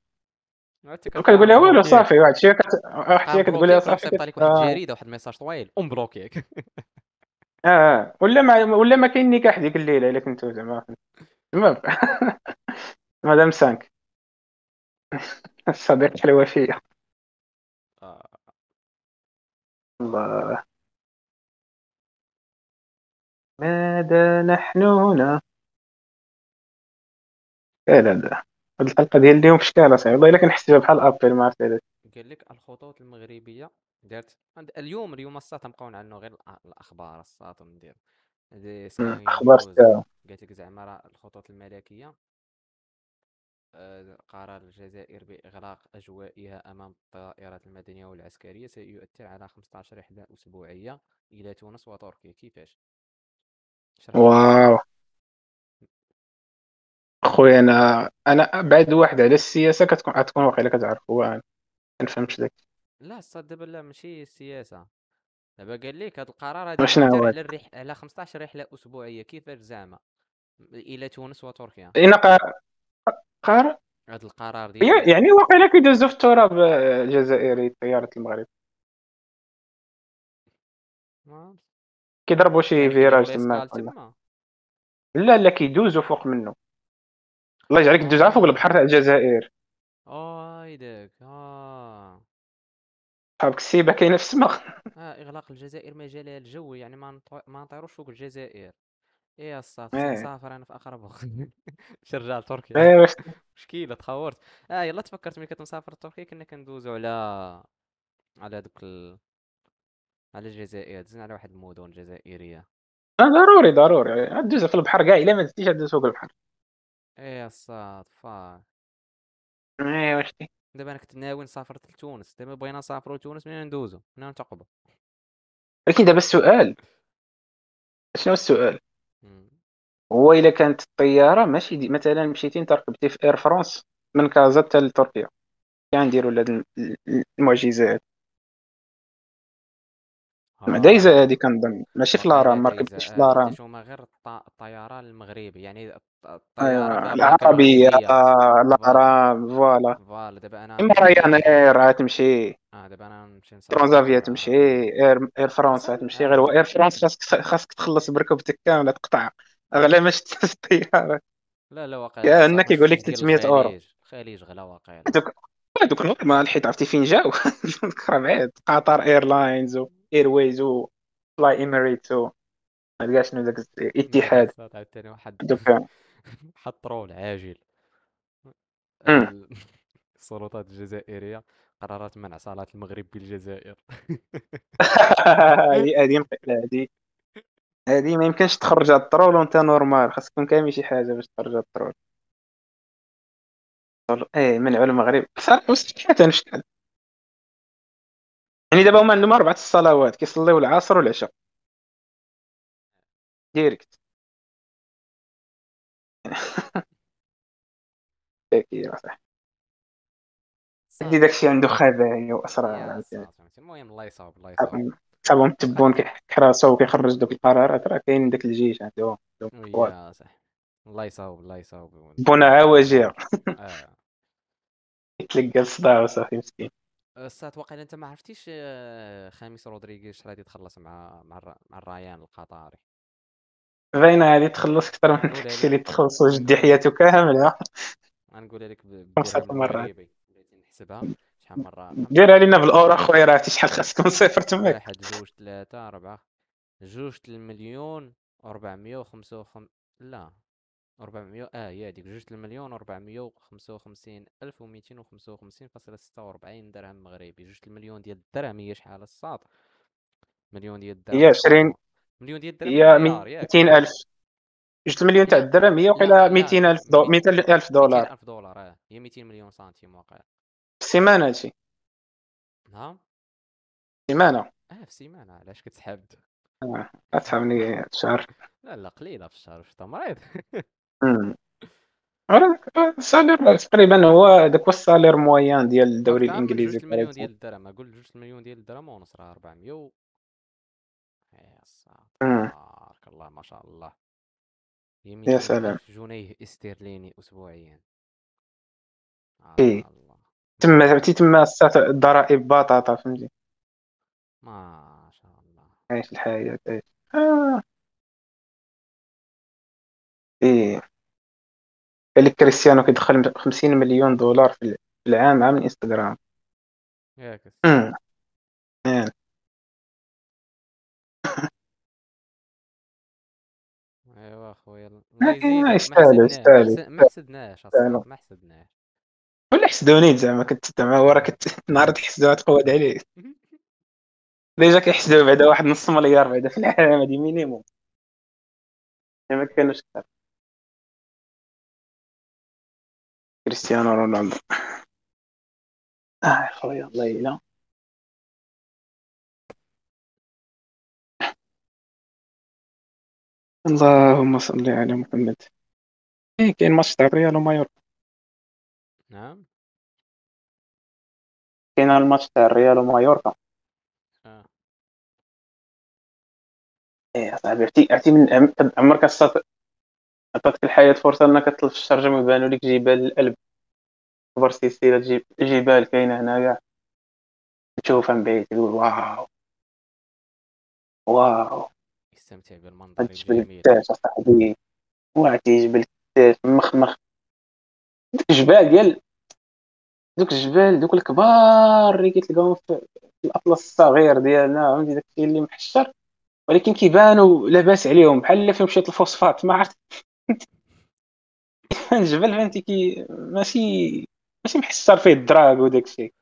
B: كتقول لها والو. صافي واحد الشيء كت... واحد الشيء كتقول لها صافي
A: كنصيفط عليك
B: كت...
A: واحد
B: آه.
A: الجريدة واحد ال message طويل. ام بلوكيك
B: آه ولا ما ولا ما كاين نكاح ديك الليلة إلا كنتو زعما. المهم. (laughs) مدام سانك. الصديق الوفيه
A: آه.
B: الله ماذا نحن هنا؟ لا لا لا. هاد الحلقة ديال اليوم في شكال اصاحبي والله إلا كنحس بها بحال أبل ما عرفت علاش
A: قال لك الخطوط المغربية دارت. اليوم اليوم الساعة تنبقاو نعنوا غير الأخبار الساعة ندير
B: أخبار
A: قالت لك زعما راه الخطوط الملكية. آه، قرار الجزائر بإغلاق أجوائها أمام الطائرات المدنية والعسكرية سيؤثر على 15 رحلة أسبوعية إلى تونس وتركيا. كيفاش؟ لي
B: واو. خويا أنا أنا بعد واحد على السياسة كتكون غتكون واقيلا كتعرف. هو أنا ما نفهمش داك
A: لا الصاد دابا لا ماشي السياسة. دابا قال لك هذا القرار غادي
B: شنو هو
A: على
B: هاد؟
A: الرح... على 15 رحلة أسبوعية. كيفاش زعما؟ إلى تونس وتركيا.
B: لأن قار
A: هذا القرار ديال
B: يعني واقيلا كيدوزو في التراب آه، الجزائري طيارة المغرب.
A: ما-
B: كيضربوا شي
A: يعني
B: فيراج
A: تما
B: لا لا كيدوزو فوق منه الله يجعلك دوز فوق البحر تاع الجزائر.
A: آه هيداك آه.
B: صحابك السيبة كاينة في السماء.
A: آه إغلاق الجزائر مجالها الجوي يعني. ما نطيروش فوق الجزائر. إيه يا خصني
B: إيه.
A: نسافر أنا في أقرب وقت. (laughs) باش نرجع لتركيا.
B: إيه واش (laughs)
A: مشكيلة تخورت. آه يلا تفكرت ملي كنت مسافر لتركيا كنا كندوزو على على دوك ال... على الجزائر. دزنا على واحد المدن جزائرية
B: آه ضروري ضروري. دوز في البحر كاع إلا ما دزتيش دوز فوق البحر.
A: إيه يا الصاد فاك
B: إيه واش
A: دابا أنا كنت ناوي نسافر لتونس. دابا بغينا نسافرو لتونس منين ندوزو. منين نتعقبو
B: ولكن دابا السؤال. شنو السؤال. هو إلا كانت الطيارة ماشي دي مثلا مشيتي انت ركبتي في Air France من كازا حتى لتركيا. كان نديروا هاد الم- المعجزات. دايزة هادي كنظن ماشي في لارام ما ركبتيش في
A: آه
B: لارام
A: ديتو ما غير الط... الطيران المغربي يعني الط- الطيارة
B: آه
A: العربية
B: آه
A: فوالا.
B: لارام فوالا.
A: فوالا دابا
B: أنا
A: إما
B: رايان إير غتمشي
A: آه دابا أنا نمشي نسافر
B: ترانزافيا تمشي
A: آه
B: اير اير فرانس
A: أصلا
B: غتمشي غير
A: آه
B: اير فرانس خاصك خاصك تخلص بركبتك كامله تقطع اغلى ما شفت الطياره
A: لا لا واقيلا الصاد
B: كيقول لك
A: ديال
B: 300 اورو
A: الخليج غلا واقيلا
B: هذوك هذوك نورمال حيت عرفتي فين جاو ربعات قطر ايرلاينز و ايرويز و فلاي ايميريتس و ما كاع شنو داك
A: دابا
B: اتحاد
A: الصاد عاوتاني واحد
B: دوك
A: واحد طرول عاجل السلطات الجزائرية قررت منع صلاة المغرب بالجزائر.
B: هذه هذه هذه هذه ما يمكنش تخرج على الطرول وانت نورمال خاص يكون كامل شي حاجة باش تخرج على الطرول. إيه منعوا المغرب. صراحة صراحة شحال يعني دابا هما عندهم أربعة الصلوات كيصليو العصر والعشاء. direct. (laughs) كي صح
A: صاط
B: داكشي عنده خبايا واسرار
A: صاط فهمتي؟ المهم الله يصاوب الله يصاوب
B: تبون كيحراسو وكيخرج دوك القرارات راه كاين داك الجيش عندهم
A: صح الله يصاوب الله يصاوب
B: بونا عواجير
A: آه. (laughs)
B: يتلقى الصداع وصافي مسكين.
A: السات واقيلا أنت ما عرفتيش آه، خميس رودريغيز راه يتخلص مع مع مع الريان القطري.
B: باينه هادي تخلص أكثر من داكشي اللي تخلصو جدي حياته كاملة.
A: غنقولها لك ب-
B: خمسة
A: بالدرهم
B: مرات.
A: نحسبها شحال مرة؟ خمسة
B: دير علينا بالاورا خويا راه شحال خاصكم صفر تماك.
A: واحد جوج ثلاثة أربعة جوج المليون وخمسة وخم لا. ربعمية آه هي هاديك. جوج المليون وربعمية وخمسة وخمسين ألف وميتين وخمسة وخمسين فاصلة ستة وربعين درهم مغربي. جوج المليون ديال الدرهم هي شحال الساط مليون ديال الدرهم.
B: هي 20
A: صافا مليون ديال الدرهم
B: هي 200 ألف. جوج المليون تاع الدرهم هي
A: لا
B: وقيلا 200 200
A: ميتين
B: دولار.
A: ألف دولار آه. هي ميتين مليون سنتيم واقع.
B: في السيمانه هادشي
A: نعم.
B: سيمانة.
A: آه في سيمانة. علاش كتسحب؟
B: آه، أتفهمني الشهر
A: لا لا قليلة في الشهر واش مريض (laughs)
B: السالير تقريبا هو داك هو السالير مويان ديال الدوري
A: جوج
B: الإنجليزي باغ
A: المليون ديال الدرهم. أقول جوج المليون ديال الدرهم ونص راه 400 و. تبارك الله ما شاء الله.
B: يا
A: 200
B: سلام.
A: جنيه استرليني أسبوعيا. ما إيه
B: تما عرفتي تما الساعة الضرائب باطاطا فهمتي؟
A: ما شاء الله.
B: عايش الحياة عايش. آه. إيه. قال كريستيانو كيدخل 50 مليون دولار في العام عام الانستغرام
A: ياك.
B: يعني
A: ايوا خويا ما
B: يستاهلوا
A: حسدناه ما
B: يستاهلوا
A: حسد ما حسدناش
B: يستاهلوا
A: الصاد ما حسدناه
B: ولا حسدوني زعما كنت زعما راه كنت (laughs) نهار تحسدوا تقود عليه ديجا كيحسدوا بعدا واحد نص مليار بعدا في العام هادي مينيموم ما كانوش كريستيانو رونالدو. آه خويا الله الا اللهم صل على محمد. إيه كاين ماتش تاع الريال ومايوركا.
A: نعم.
B: كاين الماتش تاع الريال ومايوركا
A: آه.
B: إيه صاحبي عرفتي عرفتي من عم- عمرك الصاط عطاتك الحياة فرصة إنك تطلع في الشرجم ويبانوا لك جبال الألب؟ كبر سلسلة جب- جبال كاينة هنايا تشوفها من بعيد تقول waouh. waouh.
A: يستمتع بالمنظر
B: هاد الجبل
A: الجميل.
B: كتاش اصاحبي وعرفتي جبل كتاش مخمخ دوك الجبال ديال دوك الجبال دوك الكبار اللي كتلقاهم في الأطلس الصغير ديالنا فهمتي؟ داكشي اللي محشر. ولكن كيبانوا لاباس عليهم بحال اللي فيهم شوية الفوسفات ما عرفت. (laughs) الجبل فهمتي؟ كي ماشي ماشي محشر فيه الدراك وداك الشيء.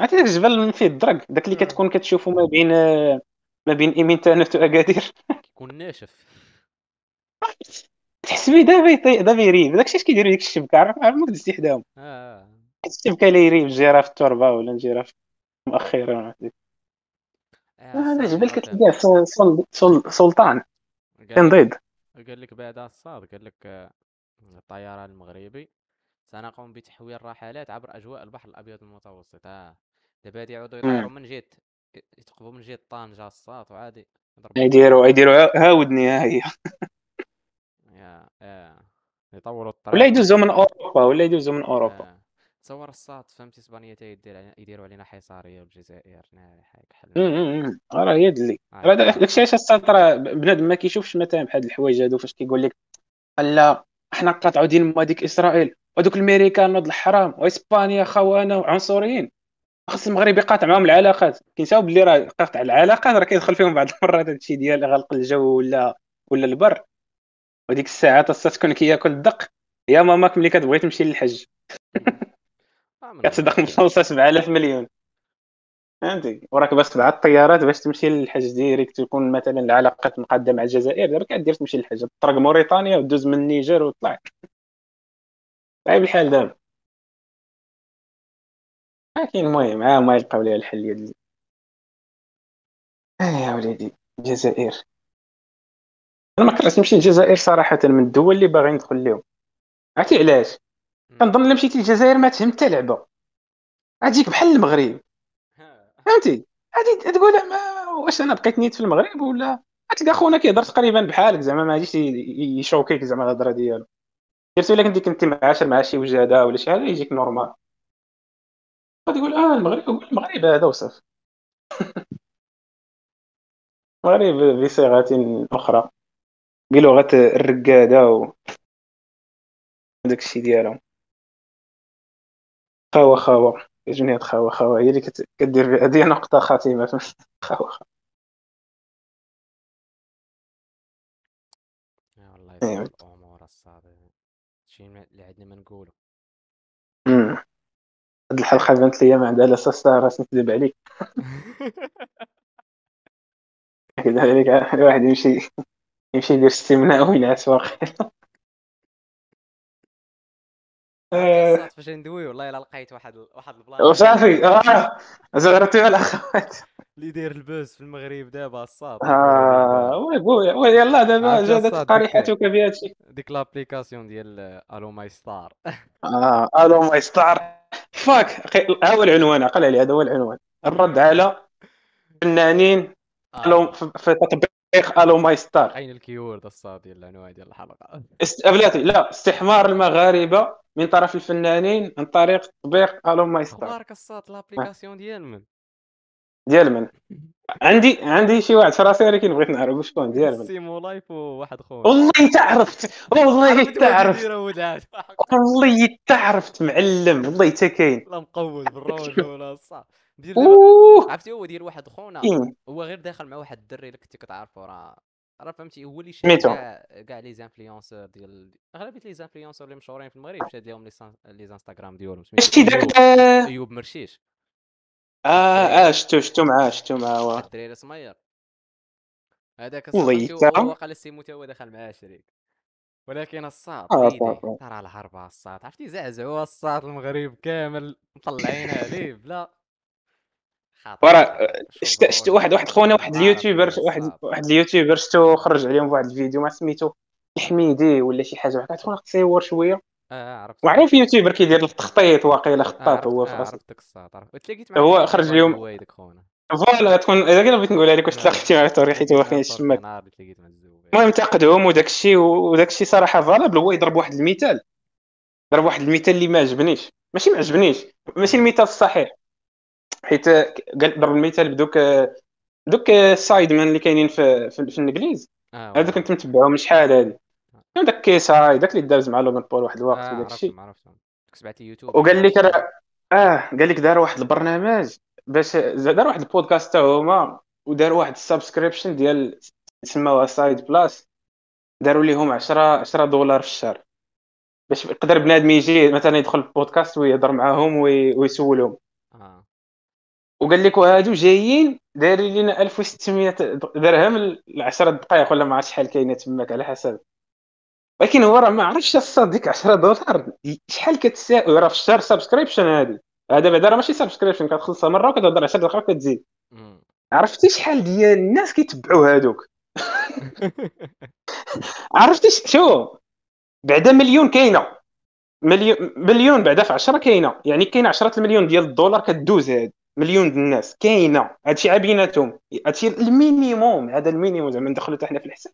B: عرفتي داك الجبل فيه الدراك؟ داك اللي. كتكون كتشوفو ما بين ما بين ايمينتانوت وأكادير.
A: كيكون ناشف. (laughs)
B: تحس به دابا يطي- دابا يريب داك الشيء اش كيديروا ديك الشبكة؟ عارف ما كدزتي حداهم.
A: آه
B: الشبكة اللي يريب جيرها في التربه ولا نجيرها في مؤخرا
A: آه،
B: هذا جبل. كتلقاه سل- سل- سل- سلطان. تنضيد
A: قال لك بعد الصاد قال لك آه، الطيران المغربي. سنقوم بتحويل الرحلات عبر أجواء البحر الأبيض المتوسط. آه. دابا هادي يعودوا يطيروا من جهة يتقبوا من جهة طنجة الصاد وعادي.
B: يديروا يديروا ها- هاودني ها هي.
A: يا يا. يطوروا الطريق
B: ولا يدوزوا من أوروبا؟ ولا يدوزوا من أوروبا؟
A: آه. تصور الصاد فهمتي اسبانيا تا يدير يديروا علينا حصارية والجزائر حل
B: راه هي دلي
A: آه،
B: راه. داكشي علاش الساط راه بنادم ما كيشوفش مثلا بحال الحوايج هادو فاش كيقول لك لا حنا قاطعوا دين ما ديك إسرائيل ودوك الامريكان نوض الحرام وإسبانيا خونه وعنصريين. خاص المغرب يقاطع معاهم العلاقات. كينساو بلي راه قاطع العلاقات راه كيدخل فيهم بعض المرات هادشي ديال غلق الجو ولا ولا البر. وديك الساعة تصا تكون كياكل الدق. يا ماماك ملي كتبغي تمشي للحج. (laughs)
A: آه،
B: كتصدق. مخلصة 7000 مليون. فهمتي وراك باش سبعة الطيارات باش تمشي للحج ديريكت يكون مثلا العلاقات مقاده مع الجزائر. دابا كدير تمشي للحج. تطرق موريتانيا ودوز من النيجر وطلع صعيب الحال دابا. لكن المهم. عا ما يلقاو ليها الحل آه يا وليدي. الجزائر. أنا ما كرهتش نمشي للجزائر صراحة من الدول اللي باغي ندخل لهم عرفتي علاش. كنظن إلا مشيتي للجزائر ما تفهم حتى لعبة. غتجيك بحال المغرب. فهمتي؟ غادي تقول ما واش أنا بقيت نيت في المغرب ولا؟ غتلقى خونا كيهضر تقريبا بحالك زعما ما غاديش يشوكيك زعما الهضرة ديالو. سيرتو إلا كنتي كنتي معاشر مع شي وجادة ولا شي حاجة يجيك نورمال. غادي تقول آه المغرب المغرب هذا وصف. (laughs) المغرب بصيغة أخرى. بلغه الرقادة و داك الشيء ديالهم. خاوة خاوة. هاد خاوة خاوة. هي اللي كدير هذه نقطة خاتمة. (laughs) خاوة
A: خاوة. والله. يصعب الأمور شي اللي عندنا ما نقولوا
B: أمم. هاد الحلقة بانت ليا ما عندها لا ساس لا راس نكذب عليك (laughs) (laughs) عليك. الواحد يمشي. يمشي يدير استمناء وينعس واقيلا
A: فاش ندوي والله الا لقيت واحد واحد البلاصه
B: وصافي آه زغرتي الاخوات
A: اللي يدير البوز في المغرب دابا الصاد
B: آه وي بوي وي يلا دابا جادت بهذا الشيء
A: ديك لابليكاسيون ديال ألو ماي ستار
B: آه ألو ماي ستار فاك ها هو العنوان عقل عليه هذا هو العنوان الرد على فنانين ألو في في تطبيق آلو ماي ستار
A: اين الكيورد الصاد ديال العنوان ديال الحلقة
B: است... بلاتي لا استحمار المغاربة من طرف الفنانين عن طريق تطبيق آلو ماي ستار
A: أخبارك الصاد؟ لابليكاسيون ديال من؟
B: ديال من. عندي عندي شي واحد في راسي ولكن بغيت نعرف شكون ديال من.
A: سيمو لايف وواحد خونا
B: والله تعرفت والله تعرفت. والله تعرفت معلم والله حتى كاين
A: لا مقود بالروج ولا الصاد دير عرفتي هو ديال واحد خونا
B: كاين.
A: هو غير داخل مع واحد الدري اللي كنتي كتعرفو راه راه فهمتي هو اللي شاد. كاع كاع لي زانفلونسور ديال اغلبيه لي زانفلونسور اللي مشهورين في المغرب شاد لهم لي سان- لي انستغرام ديالهم
B: شتي داك
A: أيوب
B: آه.
A: أيوب مرشيش.
B: آه شتو شتو معاه شتو معاه
A: الدريري سمير هذاك. هو قال السيمو تا هو دخل معاه شريك. ولكن الصاط
B: آه
A: ويلي
B: صافي.
A: ترى الهربة الصاط عرفتي زعزعوا الصاط المغرب كامل مطلعين عليه بلا صاحبي شوف
B: شت شت واحد واحد خونا واحد
A: بارك
B: اليوتيوبر واحد واحد اليوتيوبر شتو خرج عليهم واحد الفيديو ما سميتو الحميدي ولا شي حاجة هكا خونا تصور شوية.
A: آه عرفت.
B: معروف يوتيوبر كيدير التخطيط واقيلا خطاط هو في الأصل.
A: عرفت داك الصاط عرفت
B: هو خرج اليوم voilà تكون هذاك اللي بغيت نقولها لك واش تلاقيتي مع توري حيت هو فين
A: الزوايد
B: المهم تقدهم وداك الشيء وداك الشيء صراحة فالابل هو يضرب واحد المثال. ضرب واحد المثال اللي ما عجبنيش. ماشي ما عجبنيش. ماشي المثال الصحيح. حيت قال ضرب المثال بدوك دوك ال Sidemen اللي كاينين في في, في الإنجليز.
A: آه
B: هذوك كنت متبعهم شحال هادي؟ داك KSI داك اللي داز مع لوغان بول واحد الوقت
A: آه
B: وداك الشيء.
A: عرفتهم. سبعة YouTubers
B: وقال
A: داك
B: لك راه آه قال لك دار واحد البرنامج باش دار واحد البودكاست حتى هما ودار واحد ال subscription ديال سماوها Side+. داروا ليهم 10 10 دولار في الشهر. باش يقدر بنادم يجي مثلا يدخل البودكاست ويهضر معاهم وي- ويسولهم. وقال لك وهادو جايين دايرين لنا 1600 درهم ل 10 دقائق ولا ما عرفت شحال كاينة تماك على حسب ولكن هو راه ما عرفش الصاط ديك 10 دولار. شحال كتساوي راه في الشهر subscription هادي. هذا بعدا راه ماشي subscription كتخلصها مرة وكتهضر 10 دقائق وكتزيد.
A: مم.
B: عرفتي شحال ديال الناس كيتبعوا هادوك؟ عرفتي شو بعدا مليون كاينة. مليون مليون بعدا في 10 كاينة. يعني كاينة 10 المليون ديال الدولار كدوز هاد مليون ديال الناس. كاينة. هادشي بيناتهم هادشي ال minimum. هذا ال minimum زعما ندخلو حتى حنا في الحساب.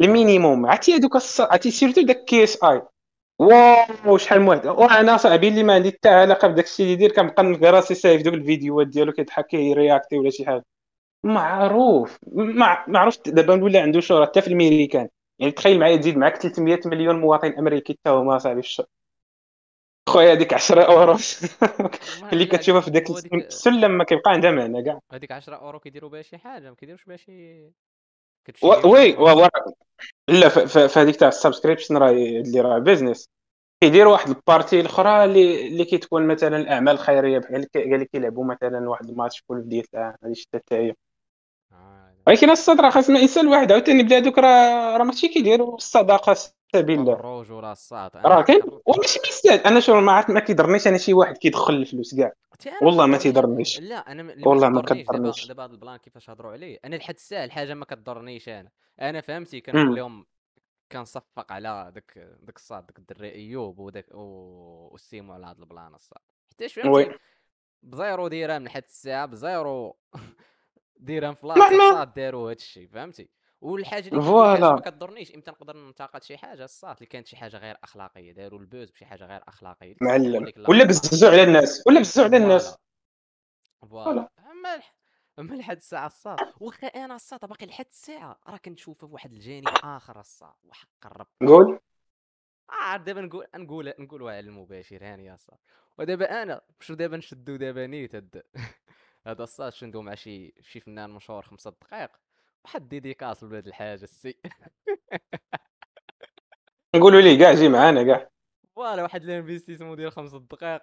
A: ال
B: minimum. عرفتي الص... عرفتي surtout داك KSI؟ واو شحال مواد وأنا صاحبي اللي ما عندي حتى علاقة بداك الشيء اللي يدير كنبقى نلقى راسي سايف دوك الفيديوهات ديالو كيضحك كي réagit ولا شي حاجة. معروف. ما ما عرفت دابا ولا عنده شهرة حتى في الميريكان. يعني تخيل معايا تزيد معاك 300 مليون مواطن أمريكي حتى هما صاحبي في الشهر. خويا هذيك 10
A: أورو.
B: اللي كتشوفها في داك
A: ديك
B: السلم ما كيبقى عندها معنى كاع.
A: هذيك 10 أورو كيديروا بها شي حاجة ما كيديروش بها شي
B: oui لا في هذيك تاع ال subscription راه اللي راه business كيديروا واحد ال partie الأخرى اللي اللي كتكون مثلا الأعمال الخيرية بحال قال لك كيلعبوا مثلا واحد الماتش في العام هذه شتا حتى هي.
A: آه.
B: ولكن الصاط راه خاصنا الانسان الواحد عاوتاني بلا دوك راه راه ماشي كيديروا الصداقة سبيل الله
A: الرجوله الصاط
B: راه
A: أنا
B: كاين. وماشي بزاف أنا شو ما عرفت ما كيضرنيش. أنا شي واحد كيدخل الفلوس كاع.
A: حتى
B: والله ما تيضرنيش.
A: لا أنا م-
B: والله ما كضرنيش
A: دابا هذا البلان كيفاش هضروا عليه. أنا لحد الساعة الحاجة ما كضرنيش أنا. أنا فهمتي كنقول لهم كنصفق على داك داك الصاط داك الدري إيوب وداك والسيمو على هذا البلان الصاط
B: oui
A: فهمتي؟ بزيرو درهم لحد الساعة بزيرو (laughs) درهم
B: ما
A: الصاط داروا هذا الشيء فهمتي؟ والحاجة اللي علاش ما
B: voilà
A: كضرنيش إمتى نقدر ننتقد شي حاجة؟ الصاط اللي كانت شي حاجة غير أخلاقية داروا ال buzz بشي حاجة غير أخلاقية.
B: معلم. ولا بززوا على الناس ولا بززوا على الناس.
A: voilà. voilà.
B: voilà
A: اما. أما لحد الساعة الصاد واخا أنا الصاط باقي لحد الساعة. راه كنشوفه بواحد الجانب آخر الصاط وحق الرب.
B: قول
A: آه دابا نقول نقول نقولوها على المباشر هاني يا صاحبي ودابا أنا شو دابا نشدو دابا نيت هاد (laughs) هذا الصاط شندو مع شي شي فنان مشهور خمسة دقائق واحد dédicace لهاد الحاجة السي
B: نقولوا (laughs) ليه كاع جي معانا كاع
A: voilà واحد ال investissement ديال خمسة دقائق.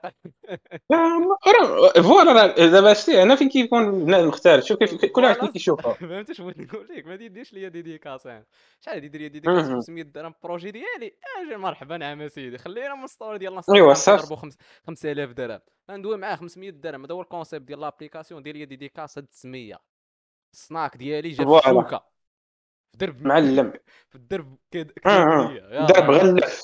B: voilà دابا شتي أنا فين كيكون بنادم مختار؟ شوف كيف كل واحد كيشوفها (laughs)
A: فهمتي شنو بغيت نقول لك؟ ما تيديش ليا dédicace شحال يدير ليا dédicace
B: مهم.
A: 500 درهم projet ديالي؟ أجي مرحبا نعم سيدي. خلينا من ال story ديال
B: ايوا
A: الانستغرام
B: صافي
A: كيضربوا 5000 درهم. غندوي معاه 500 درهم. هذا هو ال concept ديال l'application دير ليا dédicace هاد التسمية. السناك ديالي جا في الشوكة. في درب
B: معلم.
A: في الدرب كد- ليا.
B: ضرب
A: يلا
B: غلف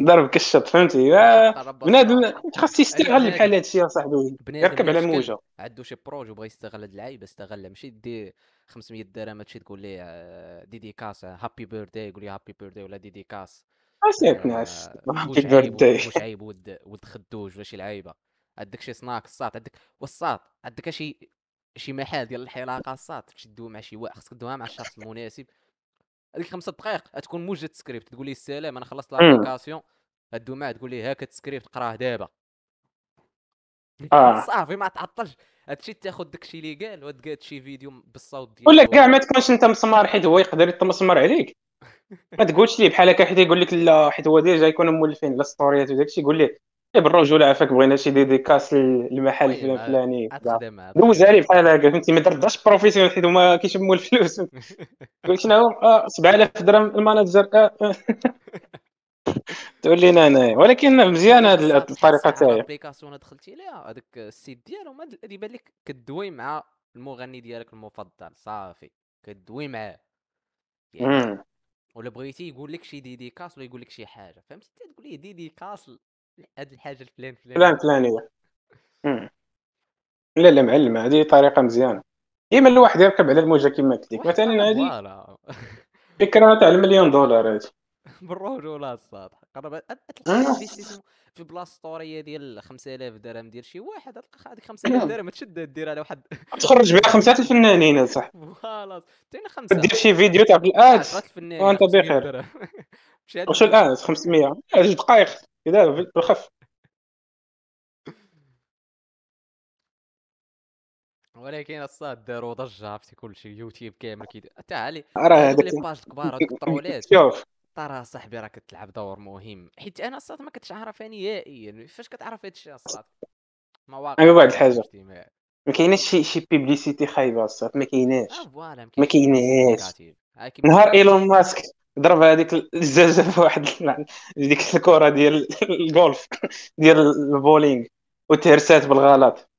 B: ضرب كشط فهمتي؟ آه، بنادم خاص يستغل بحال
A: بنادم
B: هادشي يا صاحبي. يركب على موجة.
A: عنده شي projet وبغى يستغل هاد اللعيبه استغلها ماشي دي 500 درهم تمشي تقول ليه آه، dédicace happy birthday يقول لي happy birthday ولا dédicace
B: اسيت ناس.
A: آه،
B: هابي
A: بوشعيب
B: birthday
A: بوشعيب ولد ولد خدوج؟ ولا شي لعيبه عندك شي سناك الساط عندك والصاط عندك شي شي محل ديال الحلاقة الصاط تمشي تدوي مع شي واحد خصك تدويها مع الشخص المناسب. هذيك خمسة دقائق تكون موجد سكريبت تقول لي السلام أنا خلصت. l'application هدو معاه تقول لي هاك السكريبت قراه دابا.
B: آه. (laughs)
A: صافي ما تعطلش. هادشي تاخذ داكشي اللي قال وتقاد شي فيديو بالصوت
B: ولا
A: ديالو
B: كاع ما تكونش أنت مسمار حيت هو يقدر يتمسمر عليك. ما تقولش ليه بحال هكا حيت يقول لك لا حيت هو ديجا يكونوا مولفين les stories وداك الشيء قول ليه بالرجوله عافاك بغينا شي dédicace للمحل
A: آه،
B: الفلاني
A: تخدمها
B: لي بحال هكا فهمتي؟ ما درداش professionnel حيت هما كيشموا الفلوس. (laughs) قلت شنو آه 7000 درهم ال manager آه. آه. (laughs) تقول لي أنا. ولكن مزيان هذه
A: الطريقة
B: تاعي.
A: l'application دخلتي ليها هذاك ال site ديالهم يبان لك كدوي مع المغني ديالك المفضل. صافي كدوي معاه. يعني. ولا بغيتي يقول لك شي dédicace ولا يقول لك شي حاجة. فهمتي؟ تقول ليه dédicace هاد الحاجة الفلان
B: فلان
A: فلانية.
B: فلانيه. لا لا معلمه هذه طريقة مزيانة. اما الواحد يركب على الموجة كما قلت لك. مثلا هذه فكرة تاع المليون دولار هذه. (laughs)
A: بالرجولة الصاط قرب تلقى
B: آه.
A: investissement في بلاصة story ديال 5000 درهم ديال شي واحد تلقى هذيك 5000 درهم تشدها دير على واحد (laughs)
B: تخرج بها خمسة الفنانين صح
A: voilà تعطينا خمسة
B: دير شي فيديو تاع (laughs)
A: الفنانين
B: وأنت
A: 500
B: بخير.
A: الفلوس
B: الان 500 جوج دقائق كذا بالخف.
A: ولكن الصاط داروا ضجة عرفتي كلشي. يوتيوب كامل حتى علي
B: راه
A: هذوك les pages كبار هذوك الطرولات
B: شوف
A: ترى صاحبي راه كتلعب دور مهم حيت أنا الصاط ما كنتش عارفها نهائيا فاش كتعرف هذا الشيء الصاط مواقع
B: أنا واحد
A: التواصل الحاجة.
B: ما كايناش شي شي publicité خايبة الصاط ما كايناش.
A: voilà ما
B: ما كايناش.
A: كيما
B: نهار إيلون ماسك ضرب هذيك الزجاجه في واحد ديك الكرة ديال الجولف ديال البولينغ وتهرسات بالغلط.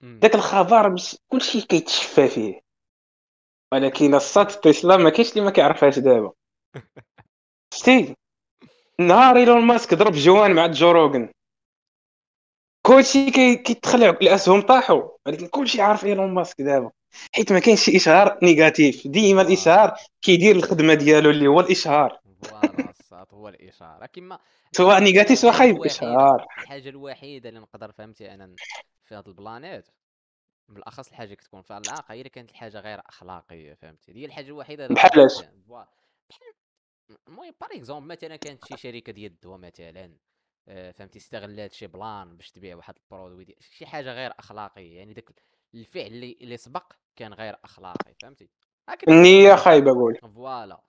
B: داك الخبر مش كلشي كيتشفى فيه. ولكن الصاط تسلا ما كاينش اللي ما كيعرفهاش دابا. (laughs) شتي؟ نهار إيلون ماسك ضرب جوان مع جو روغن كلشي كي- كيتخلع الاسهم طاحوا. ولكن كلشي عارف إيلون ماسك دابا. حيت ما كاينش شي إشهار négatif. ديما الإشهار كيدير الخدمة ديالو اللي هو
A: الإشهار. هو الاشاره كيما
B: سواء négatif سواء خايب
A: الوحيده
B: إشهار.
A: الحاجة الوحيدة اللي نقدر فهمتي أنا في هذا ال planète. بالأخص الحاجة كتكون فيها العاقه هي اللي كانت الحاجة غير أخلاقية فهمتي؟ هي الحاجة الوحيدة
B: بحالاش.
A: بحال المهم par exemple مثلا كانت شي شركة ديال الدواء مثلا آه، فهمتي استغلات شي plan باش تبيع واحد ال produit دي شي حاجة غير أخلاقية يعني داك الفعل اللي اللي سبق كان غير أخلاقي فهمتي؟ ها الصاد
B: خايبه قول
A: فوالا.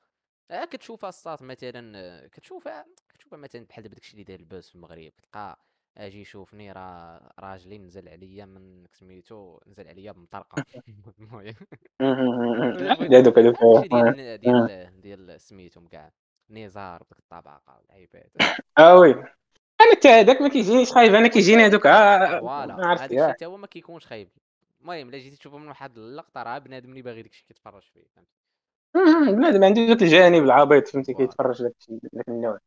A: ها كتشوفها الصاد مثلا آه، كتشوفها كتشوفها مثلا بحال دابا داكشي اللي داير البوس في المغرب تلقى أجي شوفني راه راجلي نزل عليا من سميتو نزل عليا بمطرقه (laughs) المهم. (laughs)
B: هذوك هذوك
A: هادشي
B: آه.
A: ديال ديال ديال سميتهم كاع نزار بديك الطبقة العباد (laughs)
B: آه وي. أنا حتى هذاك ما كيجينيش خايب أنا كيجيني هذوك آه،
A: فوالا. هذاك حتى هو ما كيكونش خايب. المهم إلا جيتي تشوفه من واحد اللقطة راه بنادم اللي باغي داكشي كيتفرج فيه فهمتي؟
B: بنادم عنده ذاك الجانب العبيط فهمتي؟ كيتفرج داك النوع.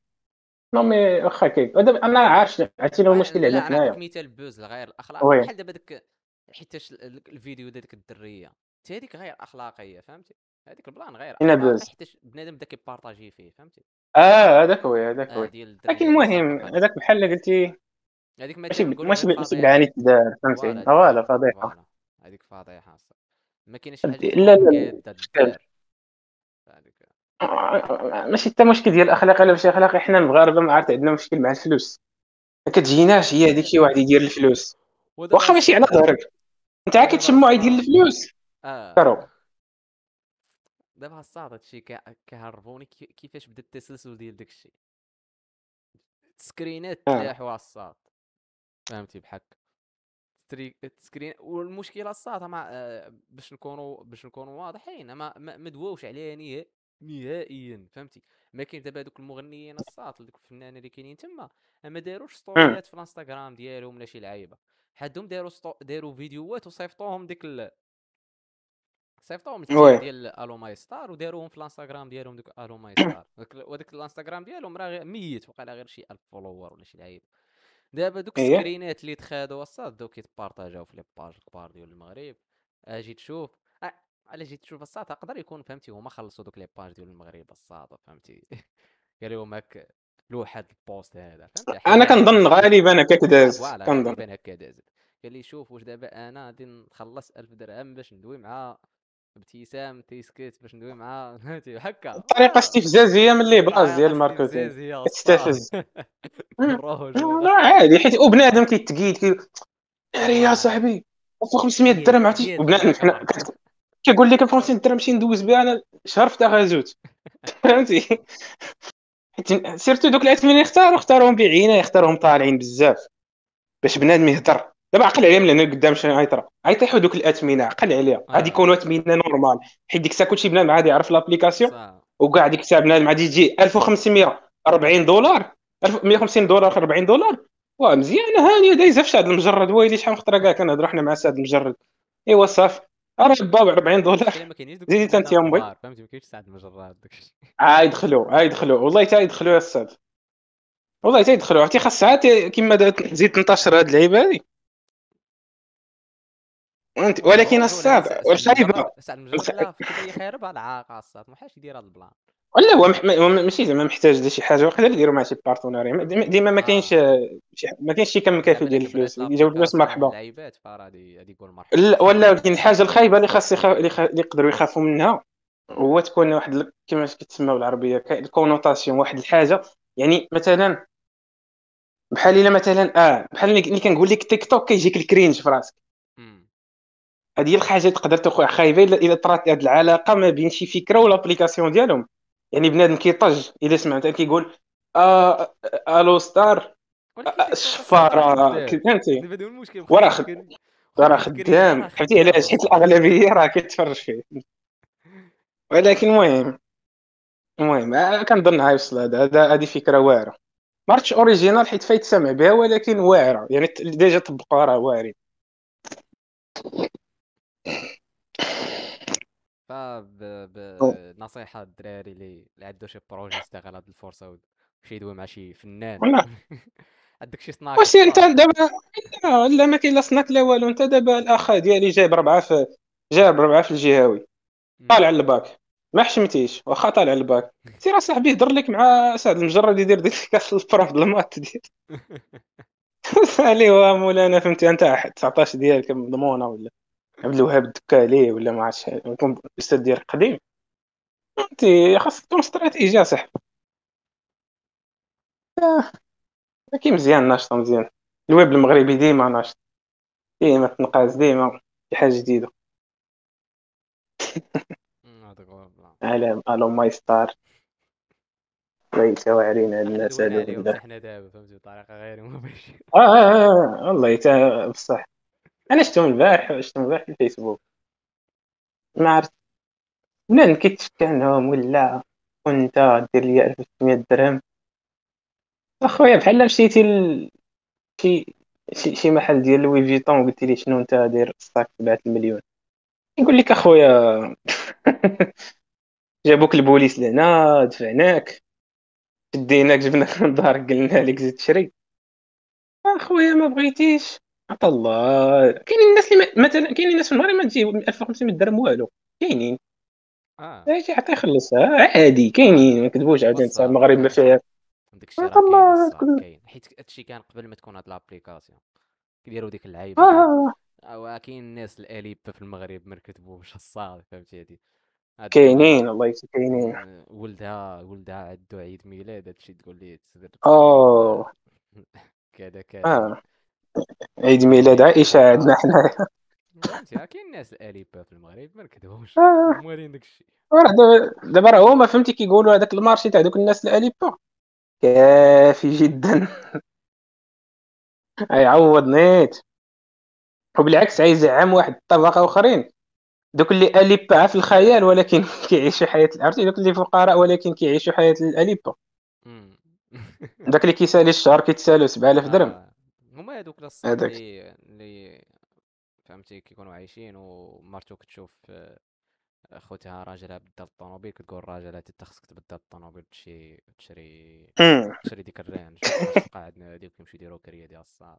B: non mais واخا ودابا أنا عارف عرفتي
A: آه،
B: المشكل
A: لا
B: عندنا حنايا
A: مثال buzz غير الاخلاقي
B: oui.
A: بحال دابا داك حيتاش ال- ال- الفيديو ديال ديك الدرية. حتى هذيك غير أخلاقية فهمتي؟ هذيك ال
B: plan
A: غير
B: buzz.
A: حيتاش بنادم بدا كيبارطاجي فيه فهمتي؟
B: آه هذاك هو هذاك هو.
A: ديال
B: لكن
A: اللي
B: المهم هذاك بحال اللي قلتي.
A: هذيك
B: ماشي ماشي
A: غير
B: ب- ماشي
A: فضيحه
B: بعاني تدار فهمتي؟
A: فوالا
B: فضيحة.
A: هذيك فضيحة. ما كاينش
B: حاجة
A: اللي
B: لا لا
A: قاده
B: اشكال
A: الدار هذيك
B: ماشي حتى مشكل ديال الأخلاق ولا ماشي اخلاقي حنا المغاربة ما عرفت عندنا مشكل مع الفلوس. ما كتجيناش هي هذيك شي واحد يدير الفلوس. واخا ماشي على ظهرك. أنت عا
A: ودابا
B: كتشمو يدير الفلوس.
A: آه.
B: كرو
A: دابا الصاد هادشي كي- كيهربوني. كي- كيفاش بدا التسلسل ديال داكشي؟ سكرينات
B: آه.
A: تلاحوا على الصاط فهمتي بحال هكا ستري- screen والمشكلة الصاط مع آه، باش نكونوا باش نكونوا واضحين ما ما ما دواوش عليها نهائيا نهائيا فهمتي؟ ما كاين دابا هذوك المغنيين الصاط دوك الفنانين اللي كاينين تما ما داروش. ستوريات في الإنستغرام ديالهم ولا شي لعيبة. حدهم داروا ستو... داروا فيديوهات وصيفطوهم ديك ال... صيفطوهم ديال Allo My Star وداروهم في الإنستغرام ديالهم دوك Allo My Star وداك وداك الإنستغرام ديالهم راه ميت وقيلا غير شي 1000 followers ولا شي لعيب دابا دوك
B: إيه.
A: السكرينات اللي تخادوا الصاط بداو كيتبارطاجاو في les pages كبار ديال المغرب. أجي تشوف. على جيت تشوف الصاط تقدر يكون فهمتي هما خلصوا دوك les pages ديال المغرب الصاط فهمتي؟ (laughs) قال لهم هاك لوحد ال post هذا فهمتي أنا (laughs)
B: كنظن غالبا هكاك داز كنظن.
A: هكا دازت. قال لي شوف واش دابا أنا غادي نخلص 1000 درهم باش ندوي مع ابتسام تيسكيت باش ندوي مع (laughs) فهمتي؟ هكا.
B: طريقه
A: آه،
B: استفزازية من les
A: places
B: ديال ال marketing.
A: بالرجوله
B: لا عادي حيت وبنادم كيتقيد كي ناري يا صاحبي 500
A: هي
B: درهم عرفتي؟ وبنادم حنا كيقول لك 500 درهم نمشي ندوز بها أنا شهر في تغازوت فهمتي؟ surtout دوك الاثمنه يختاروا؟ اختاروهم بعينه يختاروهم طالعين بزاف. باش بنادم يهضر. دابا عقل عليهم لأن قدام شنو غيطرا غيطيحوا دوك الاثمنه عقل عليها. غادي
A: آه
B: يكونوا اثمنه normal. حيت ديك الساعة كلشي بنادم عادي يعرف
A: l'application
B: وكاع ديك الساعة بنادم غادي يجي 1540 دولار. 1150 دولار 40 دولار. واه مزيانه هانيه دايزه في هذا المجرد. ويلي شحال من خطره كاع كنهضروا حنا مع سعد المجرد. إيوا صافي. راه باو 40 دولار. زيدي
A: أنت
B: يا
A: أمي. فهمتي ما كاينش ساعه المجرات داكشي
B: عا يدخلوا عا يدخلوا والله تا يدخلوا يا الساد والله تا يدخلوا عرفتي خاص عاد كيما دا- تزيد تنتشر هاد اللعيبة هادي ولكن الصاد
A: المجرد لا فكره يخربها العاقه الصاد ما حاش يدير هذا ال plan.
B: ولا هو مح... ماشي زعما محتاج لشي حاجة وقيلا يديروا مع شي partenariat ديما ما كاينش. ما كاينش شي كم كافي ديال الفلوس يجاو الفلوس
A: l'application
B: مرحبا.
A: واللعيبات فراه غادي يقول مرحبا.
B: لا ولا ولكن الحاجة الخايبة اللي خاص يخ... اللي, خ... اللي يقدروا يخافوا منها هو تكون واحد كما كتسمى بالعربيه ال connotation واحد الحاجة. يعني مثلا بحال إلا مثلا آه بحال اللي اللي كنقول لك تيك توك كيجيك ال cringe في راسك. هذه هي الحاجة اللي تقدر تكون خايبة الا إلا طرات هذه العلاقة ما بين شي فكرة وال application ديالهم. يعني بنادم كيطج الا سمعت كيقول آه آه،
A: Allo Star.
B: الشفاره فهمتي وراه خد... راه خدام.
A: راه
B: عرفتي
A: خدام
B: علاش حيت الأغلبية راه كتفرج فيه. ولكن المهم المهم آه، كنظن غيوصل هذا هذا هذه فكرة واعرة. ما عرفتش original حيت فايت سمع بها ولكن واعرة. يعني ديجا طبقوها راه واعرين.
A: فبنصيحة الدراري اللي عنده شي projet يستغل هاد الفرصة ويمشي يدوي مع شي فنان. (laughs) عندك شي سناك
B: واش انت دابا لا ما كاين لا سناك لا والو. انت دابا الأخ ديالي جايب ربعه في جايب ربعه في الجهوي
A: مم.
B: طالع الباك. ما حشمتيش واخا طالع الباك. (laughs) سير اصاحبي هضر لك مع سعد المجرد يدير ديك (laughs) كاس ال prof ال maths ديال هو مولانا فهمتي؟ أنت 19 ديالك مضمونة ولا؟ عبد الوهاب الدكالي ولا ما عرفتش يكون الاستاذ ديالك قديم انت خاصك تكون استراتيجي اصاحبي ولكن مزيان ناشطه مزيان الويب المغربي ديما ناشط ديما تنقاز ديما شي حاجة جديده على Allo My Star ليس واعرين هاد الناس
A: حتى حنا دابا فهمتي بطريقة غير مباشرة
B: آه آه آه والله تا بصح أنا شفتهم البارح شفتهم البارح في الفيسبوك. ما عرفت. بنادم كيتفكى عنهم ولا كنت دير لي 1600 درهم. أخويا بحال مشيتي ل شي شي شي محل ديال لوي فيتون وقلتي لي شنو أنت داير ستاك تبعت المليون. يقول لك أخويا (laughs) جابوك البوليس لهنا دفعناك. شديناك جبناك من (laughs) دارك قلنا لك زيد تشري أخويا ما بغيتيش. عطا الله. كاينين الناس اللي ما- مثلا كاينين الناس في المغرب ما تجيب 1500 درهم والو. كاينين.
A: آه.
B: أجي عطيه يخلصها. عادي كاينين. ما كذبوش
A: بصح
B: المغرب ما فيها.
A: داك الشيء
B: عطا
A: راه كاين
B: كل
A: حيت هادشي كان قبل ما تكون هاد لابليكاسيون. كيديروا ديك
B: آه.
A: ديال
B: آه، آه.
A: أو كاين الناس الاليبة في المغرب ما كتبوش الصاد فهمتي هادي. هاد
B: كاينين الله يسر كاينين.
A: م- ولدها ولدها عندو عيد ميلاد هادشي تقول لي تقول
B: اوه (laughs)
A: كذا كذا.
B: آه. عيد ميلاد
A: لك
B: عائشة عندنا
A: بطاطس
B: حنايا.
A: فهمتي ها كاين الناس الاليبة في المغرب ما كتبوش
B: آه.
A: موالين داكشي
B: راه دابا راه هما فهمتي كيقولوا هذاك المارشي تاع دوك الناس الاليبا كافي جدا. (laughs) يعوض نيت. وبالعكس عايزعم واحد الطبقه آخرين. دوك اللي اليبا في الخيال ولكن (laughs) كيعيشوا حياة عرفتي؟ دوك اللي فقراء ولكن كيعيشوا حياة الاليبا. داك اللي كيسالي الشهر كيتسالو 7000 درهم.
A: هما هادوك الصاد
B: هذاك
A: اللي اللي فهمتي كيكونوا عايشين ومرتو كتشوف آه، خوتها راجلها بدات الطوموبيل كتقول راجل انت خصك تبدل الطوموبيل تشي تشري. تشري ديك الرانج تبقى عندنا هاديك ويمشيو يديروا كريه ديال الصاد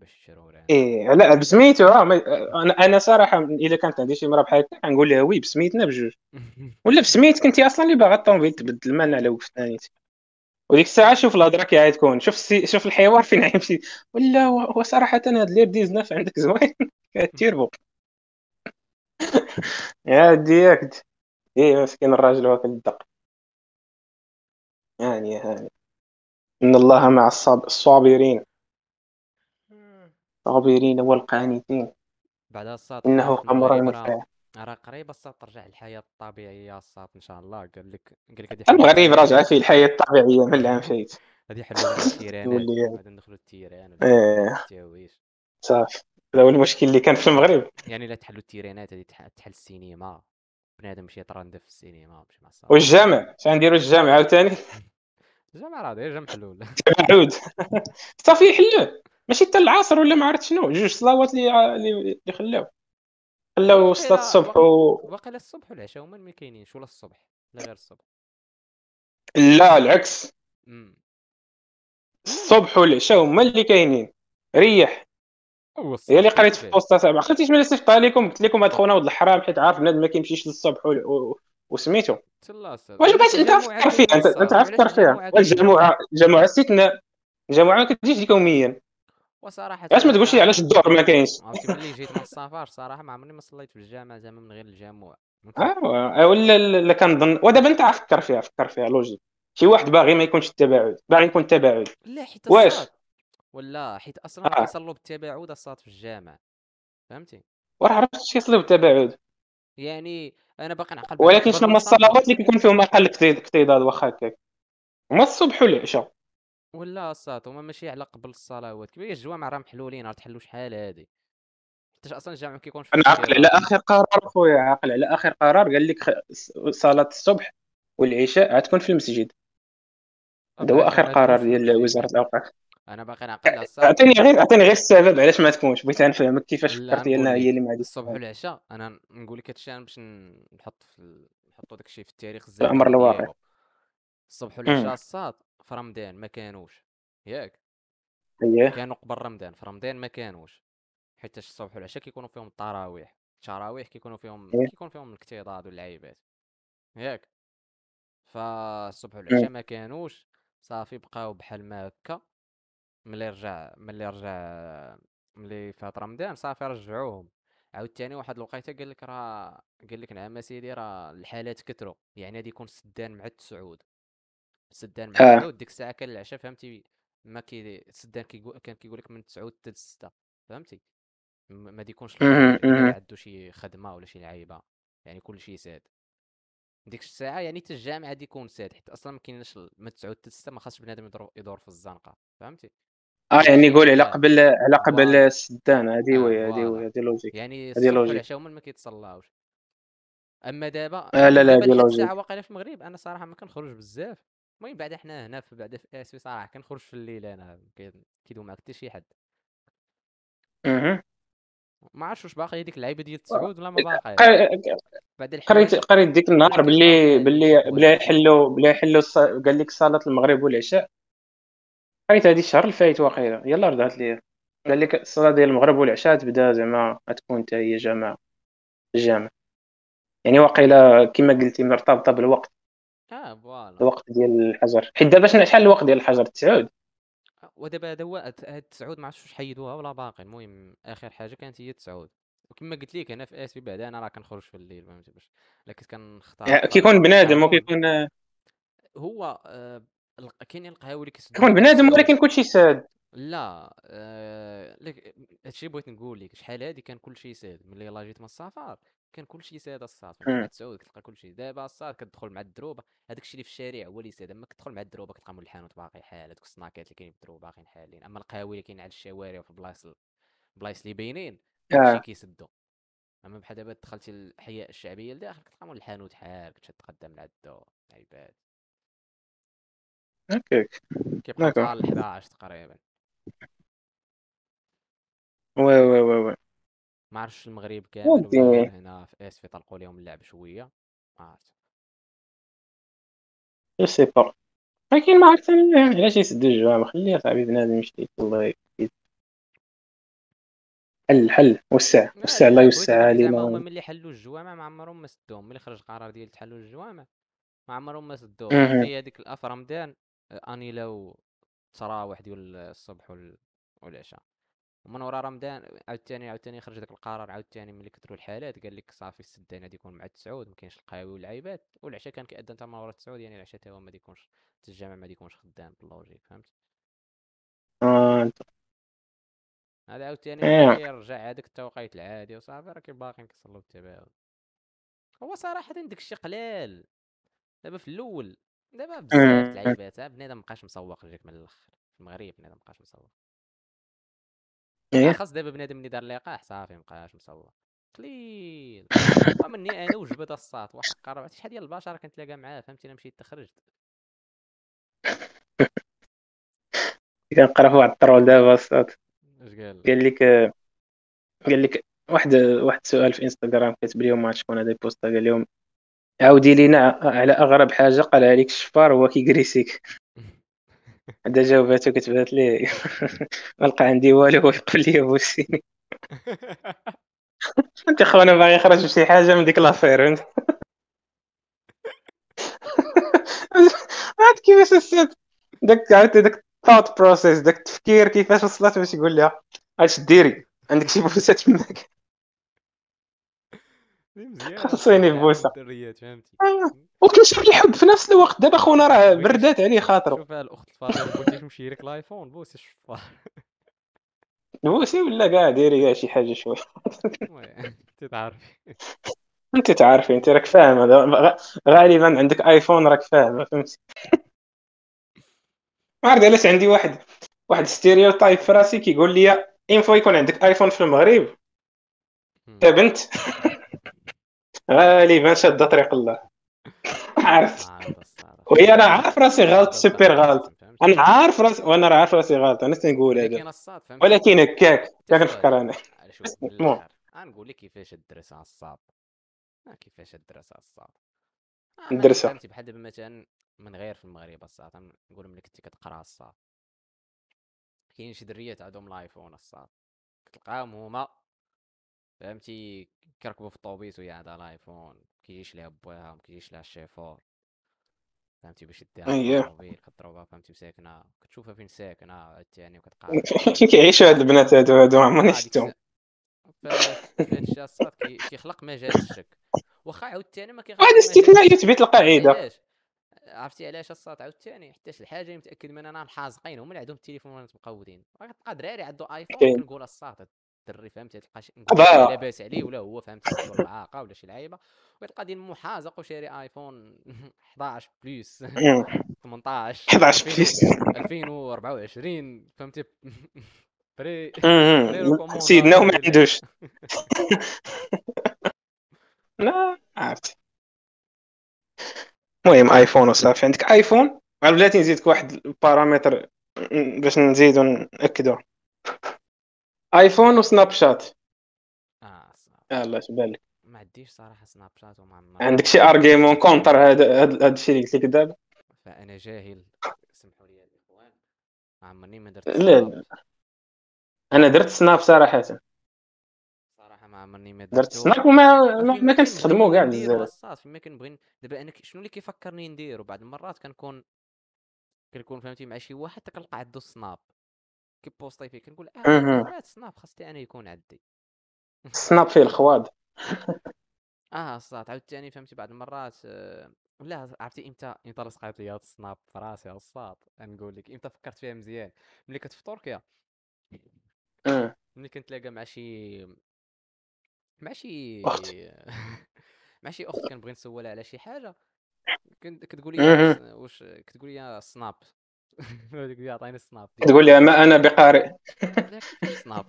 A: باش يشريو رانج
B: إيه لا بسميتو آه ما- أنا أنا صراحة إلا كانت عندي شي مرا بحال هكا غنقول لها وي بسميتنا بجوج. (laughs) ولا بسميتك انت أصلا اللي باغا الطوموبيل تبدل ما أنا على وقف ثاني. وديك الساعة شوف الهضرة كي عاد تكون شوف السي... شوف الحوار فين غيمشي. ولا هو صراحة هاد لير 19 عندك زوين. (laughs) كتيربو (laughs) يا ديك إيه مسكين الراجل واكل الدق يعني يعني إن الله مع الصاب... الصابرين. الصابرين والقانتين.
A: بعدها الصاد إنه
B: أمر
A: المغرب راه قريبة الصاد ترجع للحياة الطبيعية الصاد إن شاء الله. قال لك قال لك يحلوا
B: المغرب
A: التيرانات
B: فيه الحياة الطبيعية من العام (laughs) فايت.
A: لنا التيرانات
B: يولي
A: غادي ندخلوا التيران (laughs)
B: إيه
A: التهويش
B: صافي. هذا هو المشكل اللي كان في المغرب.
A: يعني لا تحلوا التيرانات تح- تحل السينما. بنادم مشي يترندف في السينما مشي مع الصافي
B: والجامع اش غنديروا الجامع عاوتاني؟ (laughs)
A: الجامع راه ديجا محلول
B: تعود صافي حلوة ماشي حتى العصر ولا ما عرفت شنو. جوج صلوات اللي اللي اللي خلاو صلاه
A: واقيلا
B: الصبح و...
A: واقيلا الصبح والعشاء هما اللي ما كاينينش ولا الصبح لا غير الصبح.
B: لا العكس.
A: امم
B: الصبح والعشاء هما اللي كاينين. ريح. هي اللي قريت في post تاع ما عقلتيش ملي صيفط عليكم قلت لكم هاد خونا ولد الحرام حيت عارف بنادم ما كيمشيش للصبح و... و... وسميتو. واش بغيت
A: أنت
B: فكر فيها؟
A: أنت وعلاش
B: فكر فيها؟ الجمعه الجمعه استثناء الجمعه ما كتجيش يوميا.
A: وصراحة
B: علاش ما تقولش لي علاش الظهر ما كاينش.
A: عرفتي ملي جيت من السفر صراحة ما عمرني ما صليت في الجامع زعما من غير الجامع.
B: آه ولا لا كنظن ودابا انت فكر فيها فكر فيها لوجيك. شي واحد باغي ما يكونش التباعد باغي يكون التباعد
A: لا حيت
B: واش؟
A: ولا حيت أصلا
B: آه.
A: كيصلوا بالتباعد الصاد في الجامع. فهمتي؟
B: وراه عرفت شي يصليو بالتباعد
A: يعني أنا باقي نعقل
B: ولكن شنو
A: ما
B: هما الصلوات اللي كيكون فيهم أقل اكتضاد واخا هكاك؟ هما الصبح والعشاء.
A: ولا الصاد هما ماشي على قبل الصلوات. كيفاش الجوامع راه محلولين راه تحلوا شحال هادي؟ حيتاش أصلا الجامع فيه
B: أنا عاقل على آخر قرار خويا عاقل على آخر قرار قال لك صلاة الصبح والعشاء غتكون في المسجد. هذا هو
A: آخر
B: قرار ديال وزارة الأوقاف.
A: أنا باقي نعقل على الصاد
B: أعطيني غير أعطيني غير السبب علاش ما تكونش؟ بغيت نفهمك كيفاش انها
A: نقول
B: هي اللي ما غاديش
A: الصبح والعشاء أنا نقول لك هادشي باش نحط في ال- نحطو داكشي في التاريخ
B: في الأمر
A: الزمني
B: الواقع.
A: الصبح والعشاء الصاد في رمضان ما كانوش. ياك.
B: اييه
A: كانوا قبل رمضان في رمضان ما كانوش. حيتاش الصبح والعشاء كيكونوا فيهم التراويح. التراويح كيكونوا فيهم
B: اييه
A: كيكون فيهم الاكتظاظ واللعيبات ياك. فالصبح. والعشاء ما كانوش. صافي بقاو بحال ما هكا. ملي رجع ملي رجع ملي فات رمضان صافي رجعوهم. عاوتاني واحد الوقيته قال لك راه قال لك نعم سيدي راه الحالات كثروا يعني غادي يكون السدان مع التسعود. السدان مع
B: آه.
A: التسعود ديك الساعة كان العشاء فهمتي؟ ما كي السدان كيقول كان كيقول لك من التسعود حتى للستة فهمتي؟ م- ما ديكونش. عنده شي خدمة ولا شي لعيبة يعني كل شيء ساد. ديك الساعة يعني حتى الجامع غادي يكون ساد حيت أصلا ما كايناش ال- من التسعود حتى للستة ما خاصش بنادم يدور يدور في الزنقة فهمتي؟ آه
B: يعني قول على قبل على قبل السدان هذه آه oui
A: voilà
B: oui هذه logique
A: يعني الصبح
B: logique
A: والعشاء هما ما كيتصلاوش. أما دابا
B: آه لا لا
A: لحد
B: لوجيك
A: الساعة واقيلا في المغرب أنا صراحة ما كنخرج بزاف. المهم بعدا حنا هنا في بعدا في اسفي صراحة كنخرج في الليل أنا كي- كيدوم معاك حتى شي حد.
B: أمم.
A: ما عرفتش واش باقي هذيك اللعيبة ديال التسعود ولا ما باقيش
B: ق-
A: بعد
B: قريت قريت ديك النهار باللي
A: باقي
B: باللي بلا يحلوا بلا يحلوا. قال لك صلاة المغرب والعشاء. قريت هذه الشهر اللي فايت واقيلا. يلا رضات لي قال لك الصلاة ديال المغرب والعشاء تبدا زعما غتكون حتى هي جماعة الجامع يعني واقيلا كما قلتي مرتبطة بالوقت.
A: فوالا.
B: الوقت ديال الحجر. حيت دابا شحال الوقت ديال الحجر؟ تسعود.
A: ودابا هذا هو هاد هاد التسعود ما عرفتش واش حيدوها ولا باقي. المهم آخر حاجة كانت هي التسعود وكما قلت لك أنا في اسفي بعدا أنا راه كنخرج في الليل فهمتي باش. لا كنت كنختار الطريق
B: كيكون بنادم وكيكون
A: هو آه كاينين القهاوي اللي كيسدوا
B: كيكون بنادم ولكن كلشي ساد
A: لا آه لك هادشي بغيت نقول لك شحال هادي كان كلشي ساد ملي يلاه جيت من السفر كان كلشي ساد الصاط فهمتي مع
B: مم.
A: التسعود كتلقى كلشي دابا الصاط كتدخل مع الدروبة هذاك الشيء اللي في الشارع هو اللي ساد أما كتدخل مع الدروبة كتلقى مول الحانوت باقي حال هذوك ال snackات اللي كاينين في الدروبة باقيين حالين. أما القهاوي اللي كاينين على الشوارع وفي بلايص بلايص اللي باينين
B: آه
A: كيسدو. أما بحال دابا دخلتي الاحياء الشعبية لداخل كتلقى مول الحانوت حال كتشد قدام العدو عباد كيبقاو
B: d'accord
A: حتى ل 11 تقريبا.
B: oui oui oui oui
A: ما عرفتش المغرب كامل ولا
B: ودي
A: غير هنا في اسفي طلقوا لهم اللعب شوية ما عرفت.
B: je sais pas ولكن ما عرفت أنا علاش يسدوا الجوامع خليه صاحبي بنادم يمشي الله يكفي حل حل وسع وسع الله
A: لا
B: يوسع
A: لك زعما هما
B: علينا
A: ملي حلوا الجوامع ما عمرهم ما سدوهم ملي خرج قرار ديال تحلوا الجوامع ما عمرهم ما سدوهم. في هذيك الأف رمضان آه، انيلاو التراويح ديال الصبح وال- والعشاء. ومن ورا رمضان عاوتاني عاوتاني خرج داك القرار عاوتاني ملي كثروا الحالات قال لك صافي السدان غادي يكون مع التسعود ما كاينش القهاوي واللعيبات. والعشاء كان كيأذن من ورا التسعود يعني العشاء تا هو ما يكونش حتى الجامع ما يكونش خدام بال logique فهمت؟
B: آه،
A: هذا عاوتاني
B: إيه.
A: ملي رجع هذاك التوقيت العادي وصافي راه باقيين كيصلوا بالتباعد هو صراحة داك الشيء قلال. دابا في الأول دابا بزاف
B: أمم.
A: اللعيبات ها بنادم مابقاش مسوق لك من الأخر. في المغرب بنادم مابقاش مسوق.
B: إيه؟
A: بالاخص دابا بنادم اللي دار لقاح صافي مابقاش مسوق قليل ومني أنا وجبت الصاط وحق راه شحال ديال البشر كنتلاقى معاه؟ فهمتي الا مشيت تخرجت. (laughs)
B: كنقرأ في واحد الترول دابا الصاد
A: اش قال؟
B: قال لك قال لك واحد واحد السؤال في انستغرام كتب لهم ما شكون هذا ال post قال لهم عاودي لينا على أغرب حاجة قالها لك الشفار هو كيكريسيك هذا جاوباتو كتبات لي. (laughs) ما لقى عندي والو هو يقول لي بوسي (laughs) أنت خونا باغي يخرج بشي حاجة من ديك l'affaire فهمت (laughs) عرفت كيفاش السيد؟ داك عرفتي داك ال thought process داك التفكير كيفاش وصلت باش يقول لها اش ديري عندك شي بوسة تماك خلصيني
A: فهمتي.
B: وكنشوف الحب في نفس الوقت. دابا خونا راه بردات عليه خاطرو.
A: شوف الأخت الفاضله قلتي تمشي لك الايفون بوسي الشفار
B: بوسي ولا كاع ديري كاع شي حاجة شوية
A: المهم تتعرفي
B: انت تعرفي انت راك فاهم. غالبا عندك ايفون راك فاهم فهمتي ما عرفت علاش عندي واحد واحد stereotype في راسي كيقول لي une fois يكون عندك ايفون في المغرب. يا بنت. (laughs) غالبا شاده طريق الله.
A: عارف.
B: وهي أنا عارف راسي غلط سوبر غلط؟ أنا عارف راسي وأنا عارف راسي غلط. أنا تنقول
A: ملي
B: هذا. ولكن هكاك
A: سؤال.
B: كنفكر
A: أنا؟ غنقول لك كيفاش الدراسه الصاط. آه كيفاش ما
B: الدراسة.
A: فهمتي بحال دابا مثلا من غير في المغرب الصاط. نقول ملي كنتي كتقرأ الصاط. كاين شي دريات عندهم الآيفون الصاط. كتلقاهم هما فهمتي كيركبوا في الطوبيس وهي عندها الآيفون. كيجيش ليها بواها ما كيجيش ليها الشيفور فهمتي؟ باش ديها. الطوموبيل كضربها فهمتي؟ وساكنه كتشوفها فين ساكنة عاوتاني وكتقارن (laughs)
B: كي كيعيشوا هاد البنات هادو هادو عمرني
A: آه، ديك
B: شفتهم.
A: الساعة. ف- في هادشي الصاط كي- كيخلق مجال الشك. واخا عاوتاني ما كيخلقش
B: هذا استثناء. يثبت
A: القاعدة. عرفتي علاش الصاط عاوتاني حيتاش الحاجة متأكد منها محازقين هما اللي عندهم التليفونات مقودين. كتلقى دراري عنده آيفون
B: كاين.
A: كنقول الصاط الدري فهمتي؟ تلقى شي لاباس عليه ولا هو فهمتي؟ عنده ولا شي لعيبة. ويلقى ديال محازق وشاري آيفون (laughs) 11 بلس
B: مم.
A: 18
B: 11
A: 2000
B: بليس.
A: 2024 فهمتي؟ (laughs) بري
B: سيدنا وما عندوش لا عرفت المهم آيفون وصافي عندك آيفون؟ بلاتي نزيدك واحد البارامتر باش نزيدو نأكدو. آيفون وسناب شات.
A: آه.
B: يلا اش بالك؟
A: ما عنديش صراحة سناب شات وما عمري
B: عندك شي argument contre هذا هاد الشيء اللي قلت لك دابا؟
A: فأنا جاهل. سمحوا لي الاخوان ما عمرني ما درت
B: لا. لا أنا درت سناب صراحة.
A: صراحة ما عمرني ما
B: درت سناب وما ما, كنستخدمو كاع بزاف
A: الصاط فين ما كنبغي دابا أنا شنو اللي كيفكرني نديرو؟ بعض المرات كنكون كنكون فهمتي مع شي واحد كنلقى عنده سناب كيبوستي فيه كنقول آه السناب خاصني أنا يكون عندي.
B: السناب فيه الخواد (laughs)
A: آه الصاط عاوتاني فهمتي بعض المرات آه، لا عرفتي إمتى؟ إمتى لصقات لي هاد السناب في راسي الصاط نقول لك إمتى فكرت فيها مزيان؟ ملي كنت في تركيا.
B: مم.
A: ملي كنتلاقى مع شي مع شي
B: أخت. (laughs)
A: مع شي أخت كنبغي نسولها على شي حاجة. كنت كتقول. لي واش كتقول لي سناب (laughs) عطيني السناب
B: تقول لي ما أنا بقارئ.
A: سناب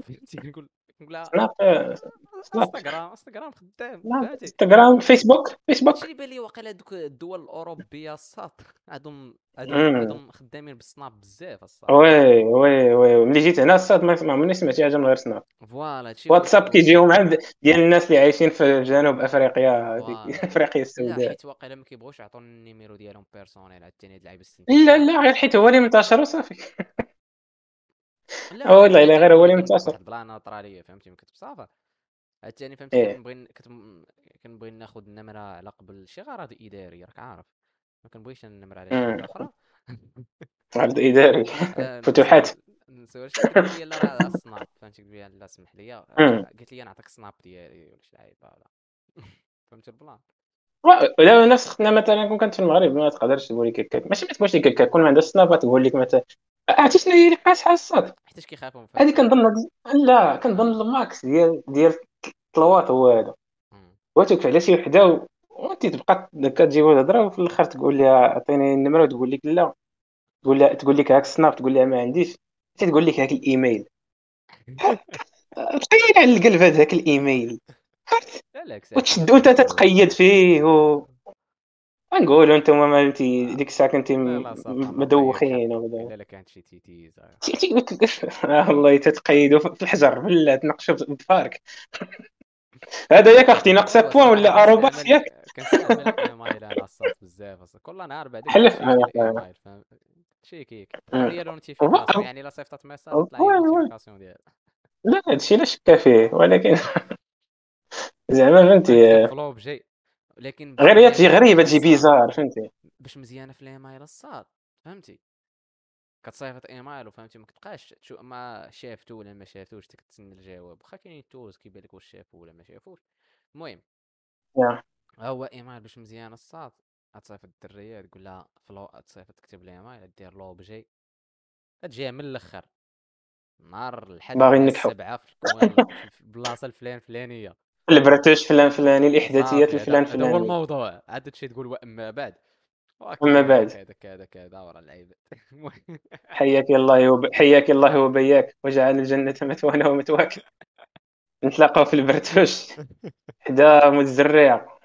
A: كنقول لها
B: سناب سناب
A: انستغرام انستغرام خدام
B: انستغرام فيسبوك فيسبوك
A: هادشي اللي بان لي واقيلا دوك الدول الأوروبية الصاط عندهم عندهم خدامين بالسناب بزاف الصاط
B: oui oui oui. ملي جيت هنا الصاط ما ما عمرني سمعت شي حاجة من غير سناب
A: voilà
B: واتساب. كيجيهم عند ديال الناس اللي عايشين في جنوب أفريقيا. (laughs)
A: أفريقيا
B: السوداء.
A: حيت واقيلا ما كيبغوش يعطوني ال numéro ديالهم personnel عاوتاني هاد اللعيبه
B: لا لا غير حيت هو اللي منتشر وصافي.
A: لا
B: هو
A: غير
B: لا، لا،
A: بلاتي
B: غير هو اللي منتشر.
A: واحد البلان نطراليه فهمتي ملي كنت عاوتاني فهمتي
B: إيه.
A: كنبغي كتم- كنبغي ناخذ النمرة على قبل شي غرض إداري راك عارف. ما كنبغيش النمرة على شي
B: مم.
A: حاجة أخرى
B: عرض اداري
A: آه،
B: فتوحات
A: نسول- نسول شي قلت لي لا راه السناب فهمتي قلت لي لا سمح لي. آه،
B: مم.
A: قلت لي نعطيك السناب ديالي ولا شي لعيبه ولا (laughs) فهمتي البلان.
B: لا نفس اختنا مثلا كون كانت في المغرب ما تقدرش تقول لك هكاك ماشي ما تقولش لك هكاك كون ما عندها سناب تقول لك مثلا عرفتي شنو هي اللي قاصحه الصاط
A: حيتاش كيخافوا من
B: هذه كنظن لا كنظن ال max ديال ديال الطلوات هو هذا. وتوقف على شي وحده وانت تبقى كتجيبو تهضروا وفي الآخر تقول لها عطيني النمرة وتقول لك لا. تقول لها تقول لك هاك السناب تقول لها ما عنديش. حتى تقول لك هاك الإيميل. (laughs) تخيل على القلب هذاك
A: الإيميل.
B: وتشد وانت تتقيد فيه و... نقولوا أنتم ما انت ديك الساعة كنتي
A: الله
B: مدوخين ولا
A: لا. كانت شي تيتيز آه.
B: تي- تي- آه والله (laughs) تتقيدوا في الحجر ولا تنقشوا بفارك. هذا ياك أختي ناقصه
A: هو
B: بوان ولا اروباس
A: كنستعمل
B: ياك
A: كنستعمل الايميل أنا الصاد بزاف. كل نهار بعدا
B: حلف
A: تشيكيك
B: أمم.
A: وهي نوتيفيكاسيون يعني الا صيفطت ميساج
B: وي
A: تطلع لي
B: وي
A: نوتيفيكاسيون ديالها
B: لا هادشي لا شك فيه ولكن زعما فهمتي
A: في l'objet لكن
B: غير هي تجي غريبه تجي bizarre فهمتي
A: باش مزيانه في الايميل الصاد فهمتي كتصيفط ايميل وفهمتي ما كتبقاش تشوف ما شافتو ولا ما شافتوش تستنى الجواب واخا كاينين ال tools كيبان لك واش شافو ولا ما شافوش. المهم. ها هو ايميل باش مزيان الصاد غتصيفط الدريه تقول لها فلو تصيفط تكتب الايميل دير l'objet تجيها من الأخر. نهار الحد
B: باغي نكحو.
A: السبعة في (laughs) البلاصه الفلان الفلانيه
B: البرتوش فلان فلاني
A: الإحداثيات
B: الفلان
A: هذا هو
B: فلاني.
A: الموضوع. عاد تمشي تقول وأما بعد.
B: اما
A: وكذا
B: بعد.
A: كذا كذا كذا ورا اللعيبه المهم
B: حياك الله وب... حياك الله وبياك وجعل الجنة مثوانا ومثواك. نتلاقاو في البرتوش. حدا الزريعه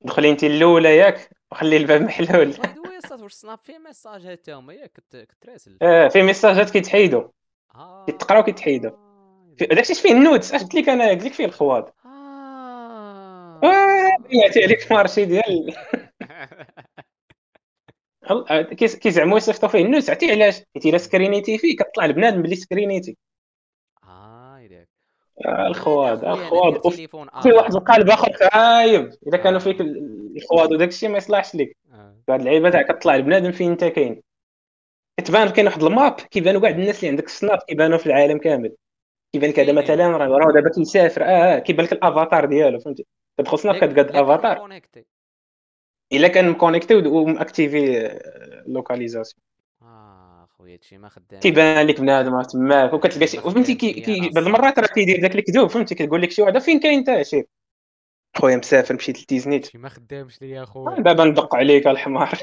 B: دخلي انت الاولى ياك وخلي الباب محلول.
A: by the way صافي واش سناب فيه ميساجات هما ياك كت- كتراسل
B: آه في ميساجات كيتحيدوا.
A: آه.
B: كيتقراو كيتحيدوا. داكشي فيه ال nudes اش قلت لك أنا قلت لك فيه الخواض.
A: آه.
B: آه، ضيعتي عليك marché ديال. كيزعموا يصيفطوا فيه. ال nudes عرفتي علاش؟ حيت الا سكرينيتي فيه كطلع البنادم بلي سكرينيتي
A: آه يداك
B: آه، الخواض آه، الخواض.
A: تليفون
B: في واحد القالب اخر خايب إذا كانوا فيك ال- الخواض وداك الشيء ما يصلحش لك هاد اللعيبه تاع كطلع البنادم فين انت كاين. كتبان كاين واحد ال map كيبانوا كاع الناس اللي عندك السناب كيبانوا في العالم كامل. كيبان لك هذا
A: كاينين
B: مثلا راه دابا كيسافر. آه كيبان لك الأفاتار ديالو فهمتي؟ تدخل سناب كتقاد
A: م connecté
B: إلا
A: كان
B: م connecté وم activé localisation
A: آه خويا هادشي ما خدامش
B: تيبان لك بنادم تماك وكتلقى شي
A: خدامش
B: كي, بعض المرات راه كيدير داك الكذوب فهمتي كتقول لك شي وحدة فين كاين انت شي خويا مسافر مشيت لتيزنيت
A: ما خدامش ليا
B: آه،
A: خويا
B: دابا ندق عليك الحمار. (laughs)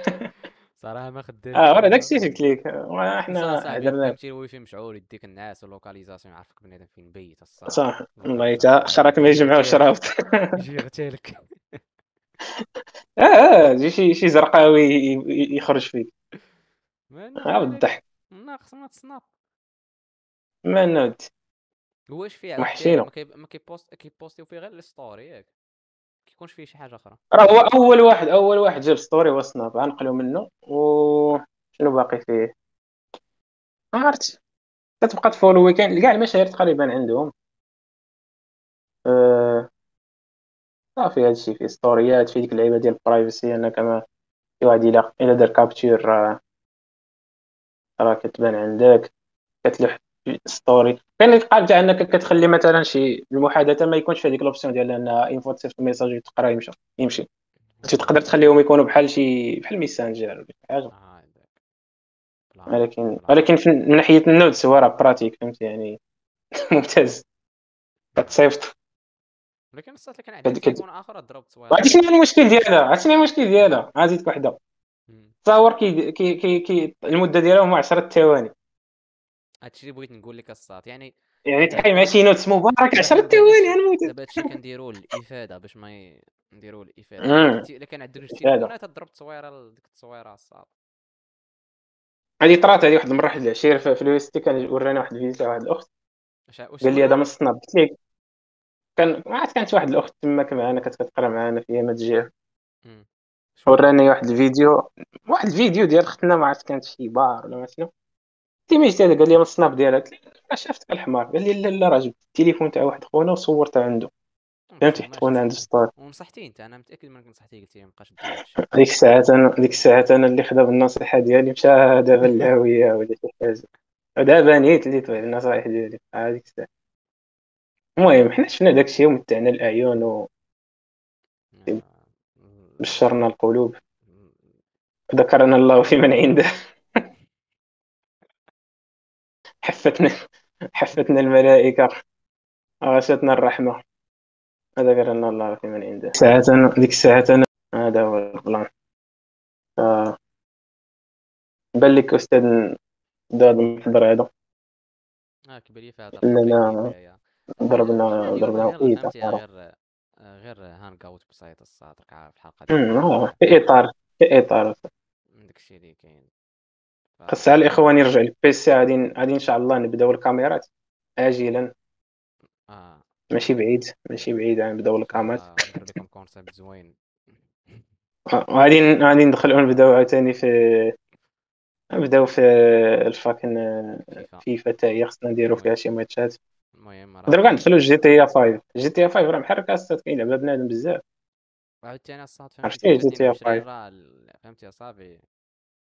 A: صراحة ما خدامش
B: آه راه داكشي قلت لك آه، حنا هدرنا
A: فهمتي الويفي مشعول يديك الناس واللوكاليزاسيون يعرفك بنادم فين بيت الصاد
B: صح. والله
A: اللوكاليزاسيون
B: شراك ما يجمعوش
A: يغتالك
B: راه
A: يجي يغتالك (laughs)
B: آه آه شي شي زرقاوي يخرج فيك.
A: نوري لك
B: بالضحك
A: ناقص ما تصنع.
B: ما نود
A: واش فيه عاد
B: وحشينو
A: ما كي ما كيبوست كيبوستيو فيه غير الستوري ياك كيكونش فيه شي حاجة أخرى.
B: راه هو أول واحد أول واحد جاب story هو سناب غنقلو منه. و شنو باقي فيه؟ ما عرفتش. كتبقى تفولوي كاين كاع المشاهير تقريبا عندهم. آه، صافي هادشي فيه ستوريات فيه ديك اللعيبة ديال ال privacy أنا كما شي واحد إلا إلا دار capture راه راه كتبان عندك كتلوح story كاين اللي تاع أنك كتخلي مثلا شي المحادثة ما يكونش فيها ديك l'option ديال أن انفو تصيفط message وتقرا يمشي. يمشي تقدر تخليهم يكونوا بحال شي بحال ميسانجر
A: حاجة. بلا
B: ولكن ولكن في- من ناحية ال nudes هو راه pratique فهمت يعني (laughs) ممتاز. كتصيفط
A: ولكن الصات كان عندي تليفون آخر ضرب تصويره
B: وعرفتي شنو المشكل ديالها عرفتي شنو المشكل ديالها عزيزك وحده. تصور كي كي كي, كي المدة ديالهم 10 ثواني.
A: هادشي اللي بغيت نقول لك الصات يعني
B: يعني تحيد مع شي nudes مبارك
A: دابا
B: 10
A: دابا
B: ثواني غنموت
A: دابا هادشي كنديرو للإفادة باش ما ي... نديرو الافاده إلا كان عندك جوج
B: هذا
A: تليفونات تضرب تصويره ديك التصويره الصاد
B: هذه طرات هذه واحد المرة واحد العشير في اليوستي كان وراني واحد الفيديو واحد
A: الأخت.
B: قال لي هذا من السناب قلت ليه؟ كان ما عرفت كانت واحد الأخت تماك معنا كانت كتقرا معنا في ايامات.
A: شنو
B: وراني واحد الفيديو واحد الفيديو ديال اختنا ما عرفت كانت شي بار ولا ما شنو. قلت له هذا قال لي من السناب ديالها قلت له "لا، شفتك الحمار قال لي لا لا راه جبت التليفون تاع واحد خونا وصورته عنده. فهمتي؟ حيت خونا عنده story
A: ونصحتي أنت أنا متأكد منك نصحتي قلتي مابقاش دير هادشي
B: ديك الساعات أنا ديك الساعات أنا اللي خدا بالنصيحه ديالي مشى دابا الهاويه ولا شي حاجة. ودابا نيت اللي تبع النصائح ديالي. هذيك الساعة. المهم حنا شفنا داكشي ومتعنا الاعين
A: آه،
B: وبشرنا القلوب. ذكرنا الله في من عنده. (laughs) حفتنا حفتنا الملائكة. غشتنا غير ان الله في من عنده. ساعات أنا ديك الساعات أنا هذا هو البلان. ف- بان لك أستاذ داد الحضر هذا.
A: آه كبر لي فيها
B: اننا ضربنا ضربنا صراحة.
A: غير غير هانك أوت بسيط الصاد راك عارف
B: الحلقة آه، في اطار في اطار
A: داك الشيء اللي كاين.
B: خاص على الاخوان يرجع ال PC غادي غادي إن شاء الله نبداو الكاميرات. اجلا
A: آه.
B: ماشي بعيد ماشي بعيد عن نبداو الكاميرات.
A: آه، ندير لكم concept زوين. (laughs)
B: غادي غادي ندخلوا نبداو عاوتاني في نبداو في ال fucking
A: فيفا.
B: فيفا حتى هي خصنا نديرو فيها شي ماتشات.
A: المهم راه
B: كاع ندخلوا جي تي اي 5 جي تي اي 5 راه محرك أصلا كيلعبها بنادم بزاف.
A: عاوتاني الصاد
B: عرفتي؟
A: فهمتي
B: GTA
A: 22
B: 5.
A: راه ال- فهمتي اصاحبي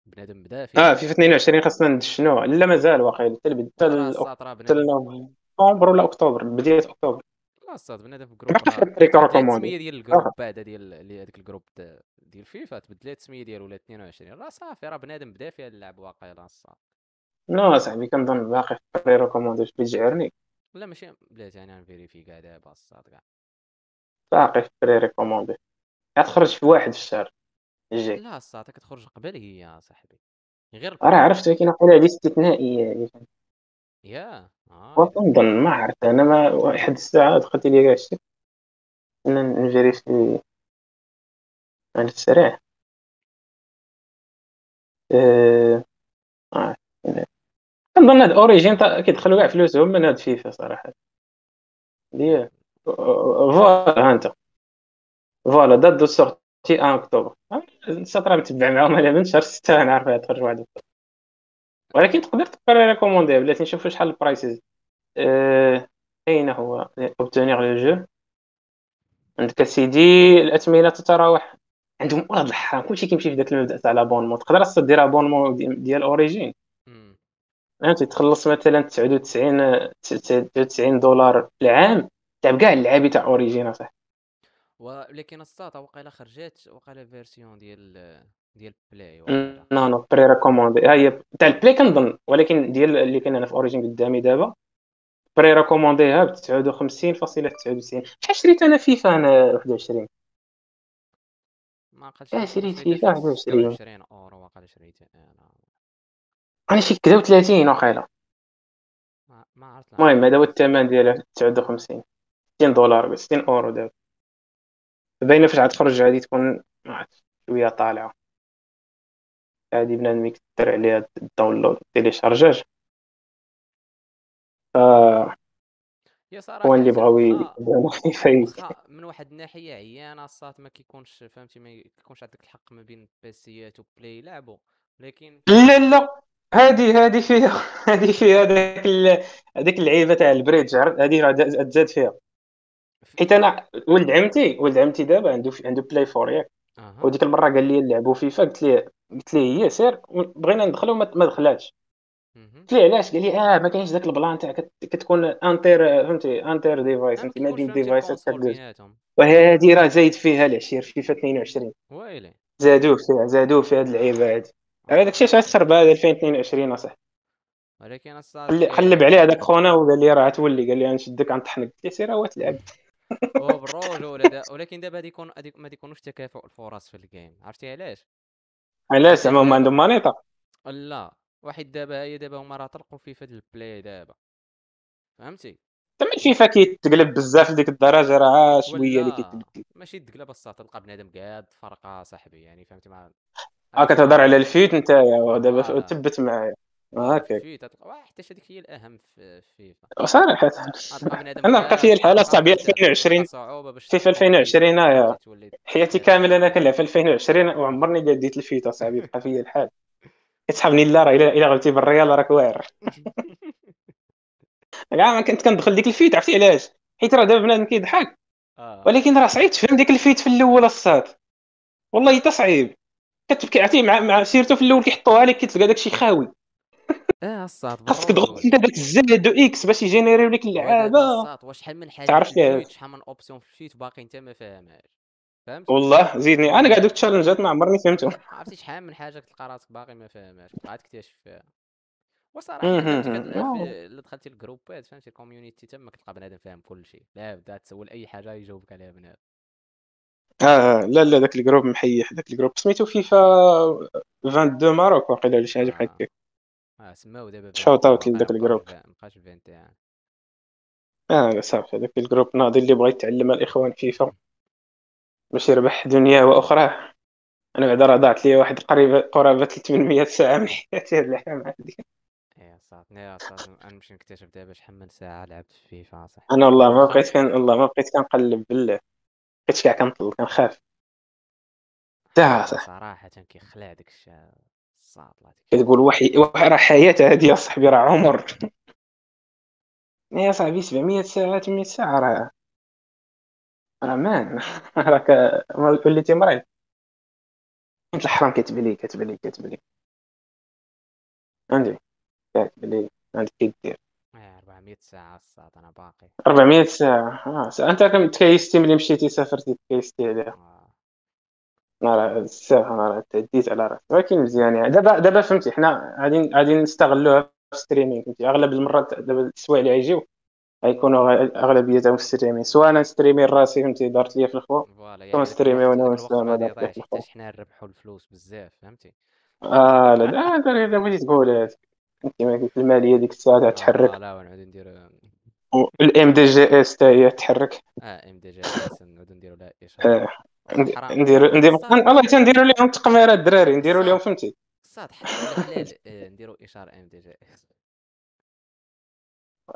A: بنادم بدا فيه.
B: آه فيفا 22 خاصنا ندشنوه لا مازال واقيلا. حتى حتى نوفمبر ولا أكتوبر بداية أكتوبر.
A: لا الصاد بنادم في groupe
B: في
A: التسميه ديال ال groupe بعدا ديال اللي هذاك ال groupe ديال فيفا تبدلات التسميه ديالو ولا 22 راه صافي راه بنادم بدا فيها اللعب واقيلا الصاد
B: non صاحبي كنظن باقي في pré-recommandé بيجعرني
A: لا ماشي بلاتي أنا ن vérifier كاع دابا الساط كاع
B: باقي في ال pré-recommandé غتخرج في واحد في الشهر الجاي
A: لا الساط كتخرج قبل هي يا صاحبي. غير
B: راه عرفت ولكن واقيلا هذه استثنائيه يعني.
A: يا آه.
B: وكنظن ما عرفت أنا ما واحد الساعة دخلت لي كاع الشيء ن vérifier على السريع أه... آه. كنظن هاد Origin كيدخلوا كاع فلوسهم من هاد فيفا صراحة. ديال voilà ها انت. voilà date de sortie 1 اكتوبر. الساط راه متبع معاهم على من شهر 6 أنا عارف تخرج واحد. ولكن تقدر ت pré-recommander بلاتي نشوف شحال ال prices. أه... أين هو؟ obtenir le jeu. عندك سيدي الاثمنه تتراوح. عندهم ولاد الحرام كلشي كيمشي في ذاك المبدأ تاع l'abonnement تقدر أصلا دير abonnement ديال
A: Origin.
B: فهمتي تخلص مثلا 99 99 دولار في العام تاع كاع اللعابي تاع Origin اصاحبي
A: ولكن الساط وقيلا خرجات وقيلا version ديال ديال
B: Play non non pré-recommandé ها هي تاع ال Play كنظن ولكن ديال اللي كاين أنا في Origin قدامي دابا pré-recommander ها ب 59.99 شحال شريت أنا فيفا أنا 21
A: ما كنت
B: شريت فيفا
A: في
B: 21
A: 26 أورو وقيلا شريتها أنا.
B: أنا شي كدا 30 واخيلا
A: ما, ما عرفت
B: المهم هذا هو الثمن ديالها 59 60 دولار 60 أورو دابا. باينه فاش غتخرج غادي تكون ما شوية طالعة. هادي بنادم يكثر عليها ال download ال téléchargeage ف
A: هي صراحة
B: هو اللي بغاو
A: من واحد الناحية عيانه الساط ما كيكونش فهمتي ما كيكونش عندك الحق ما بين PC ات و Play يلعبوا لكن
B: لا لا. هادي هادي فيها (laughs) هادي فيها هذاك هذيك اللعيبة تاع ال bridge عرفت هادي راه داز- تزاد فيها.
A: في-
B: حيت أنا ولد عمتي ولد عمتي دابا عنده عنده Play four ياك
A: أها.
B: وديك المرة قال لي نلعبوا فيفا قلت ليه قلت ليه هي سير؟ بغينا ندخلوا ما دخلاتش. قلت ليه علاش؟ قال لي آه ما كاينش داك ال plan تاع كت- كتكون inter فهمتي inter
A: device
B: فهمتي ما بين device
A: ات
B: كدوز. وهذه راه زايد فيها العشير فيفا 22
A: ويلي.
B: زادوه فيها زادوه في هاد اللعيبة هادي.
A: آه.
B: هذاك الشيء علاش خرب هذا 2022 اصاحبي
A: ولكن
B: الساط خلب عليه هذاك خونا وقال لي راه تولي قال لي غنشدك غنطحنك قلت له سير هو تلعب.
A: دا ولكن دابا غادي يكون ما يكونوش تكافؤ الفرص في ال game عرفتي علاش؟
B: علاش؟ زعما هما عندهم مانيطة.
A: لا واحد دابا هي دابا هما راه طلقوا فيفا ال Play دابا. فهمتي؟
B: تما الفيفا كيتقلب بزاف لديك الدرجة راه شوية اللي كيتبدل
A: ماشي تقلب الساط تلقى بنادم قاد فرقة صاحبي يعني فهمتي؟ مع
B: ها كتهضر على ال FUT انت دابا
A: voilà.
B: تبت معايا.
A: في تلقى واحد حتى هذيك هي الأهم في في فيفا. صراحة.
B: أنا بقى فيا الحال
A: فرقة
B: اصاحبي
A: وتلقى
B: 2020
A: صعوبة باش
B: فيفا
A: تقوم بي-
B: 2020 يا حياتي. كامله أنا كنلعب في 2020 وعمرني قاد ديت الفيت أصاحبي بقى فيا الحال. كتسحبني لا راه الا غلبتي بالريال راك واعر. (laughs) كاع ما كنت كندخل ديك الفيت عرفتي علاش؟ حيت راه دابا بنادم كيضحك.
A: آه.
B: ولكن راه صعيب تفهم ديك الفيت في الأول الصاد. والله حتى صعيب كتبكي عرفتي مع, مع سيرتو في الأول كيحطوها لك كتلقى داكشي خاوي.
A: آه الصاد
B: خاصك تضغط أنت داك ال ZX باش ي générer و لك اللعابة.
A: الساط وشحال من حاجة
B: تعرف
A: في شحال من option في ال FUT باقي أنت ما فاهمهاش. فهمت؟
B: والله زيدني. أنا كاع دوك ال challenge ات ما عمرني فهمتهم
A: عرفتي شحال من حاجة كتلقى راسك باقي ما فاهمهاش. كتبقى تكتشف فيها.
B: وصراحة.
A: في الا دخلتي ال group ات فهمتي؟ ال community تما كتلقى بنادم فاهم كل شيء. لا بدا تسول أي حاجة يجاوبك عليها بنادم.
B: آه لا لا داك ال group محيح داك ال group. سميتو فيفا 22 Maroc واقيلا ولا شي حاجة بحال
A: آه
B: هكا
A: آه سماو دابا 21 out
B: لذاك ال
A: group. مبقاش 21
B: آه لا صافي. هذاك ال group ناضي اللي بغى يتعلم الإخوان فيفا. باش يربح دنياه واخراه أنا بعدا راه ضاعت لي واحد قريبه قرابة 800 ساعة من حياتي هاد اللعبه هادي
A: يا صاحبي يا صاحبي أنا نمشي نكتشف دابا شحال من ساعة لعبت في فيفا صح.
B: أنا والله ما بقيت كان والله ما بقيت كنقلب بالله. بقيت كاع كنطل كنخاف صح
A: صراحة كيخلع داك الشيء الشيء
B: كتقول وحي وح- راه حياه هادي يا صاحبي راه عمر. يا صاحبي 700 ساعة 800 ساعة راه راه مان. (laughs) راك وليتي مريض انت الحرام كتبلي كتبلي كتبلي عندي كتبلي عندك كيدير
A: آه 400 ساعه الصاد أنا باقي
B: 400 ساعة آه ساعة. انت كم تكيستي ملي مشيتي سافرتي تكيستي عليها
A: آه.
B: راه الساعة راه تعديت على راسي ولكن مزيان يعني دابا دابا فهمتي حنا غادي غادي نستغلوها في الستريمينغ فهمتي اغلب المرات دابا الاسوايع اللي غيجيو غيكونوا غ- اغلبيتهم في الستريمينغ سواء أنا نستريمي راسي فهمتي دارت ليا في الخوا سواء
A: يعني
B: نستريمي
A: ما غادي
B: دارت ليا في الخوا
A: حنا نربحوا الفلوس بزاف فهمتي
B: آه لا لا الا بغيتي تقول هاد. انت ما قلت المالية ديك الساعة تحرك.
A: آه لا ونعود ندير
B: والام دي جي اس حتى هي تحرك.
A: آه ام دي جي اس نعود نديرو لها اشاره
B: آه. ندير ندير والله تنديروا لهم تقميره الدراري نديروا لهم فهمتي؟
A: حتى آه، نديرو اشاره ام دي جي اس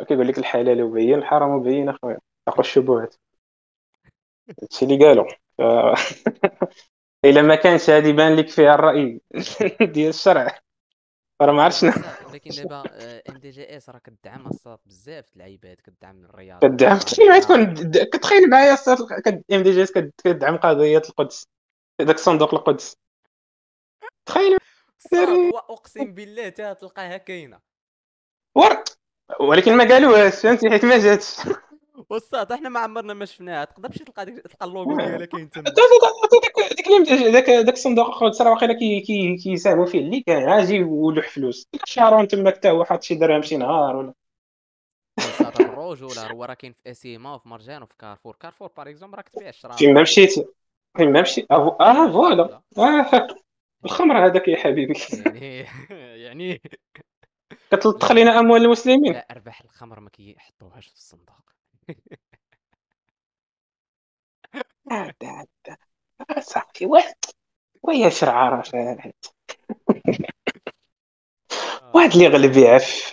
B: كيقول لك الحلال وبين الحرام وبين أخويا. تقوا الشبهات. هادشي اللي قالوا ف... (laughs) إلا ما كانش هذه يبان لك فيها الرأي (laughs) ديال الشرع. راه ما عرفتش
A: ولكن دابا MDJS راه كدعم الساط بزاف د اللعيبات كدعم الرياضة
B: كدعم. تخيل تكون كتخيل معايا الساط ام دي جي إس كدعم قضية القدس داك صندوق القدس. تخيل
A: الصاد و- أقسم بالله تلقاها كاينة.
B: ور ولكن ما قالوهاش فهمتي؟ حيت ما جاتش.
A: والساط إحنا ما عمرنا ما شفناها. تقدر تمشي تلقى ديك تلقى اللوغو ديالها كاين تما.
B: داك داك الصندوق راه واقيلا كي كي كيساهموا فيه اللي كان عاجي ولوح فلوس شهرون تما حتى هو حاط شي درهم شي نهار ولا.
A: والصاد بالرجوله هو راه كاين في اسيما وفي مرجان وفي كارفور. كارفور par exemple راك تبيع الشراب
B: فين ما مشيت فين ما مشيت. آه آه، voilà. آه الخمر هذاك يا حبيبي.
A: يعني يعني.
B: كتلطخ
A: لا
B: لنا أموال المسلمين.
A: لا أرباح الخمر ما كيحطوهاش في الصندوق.
B: آه، دا- دا. آه، صافي. واحد ويا شرعة راه. واحد اللي غلب يعف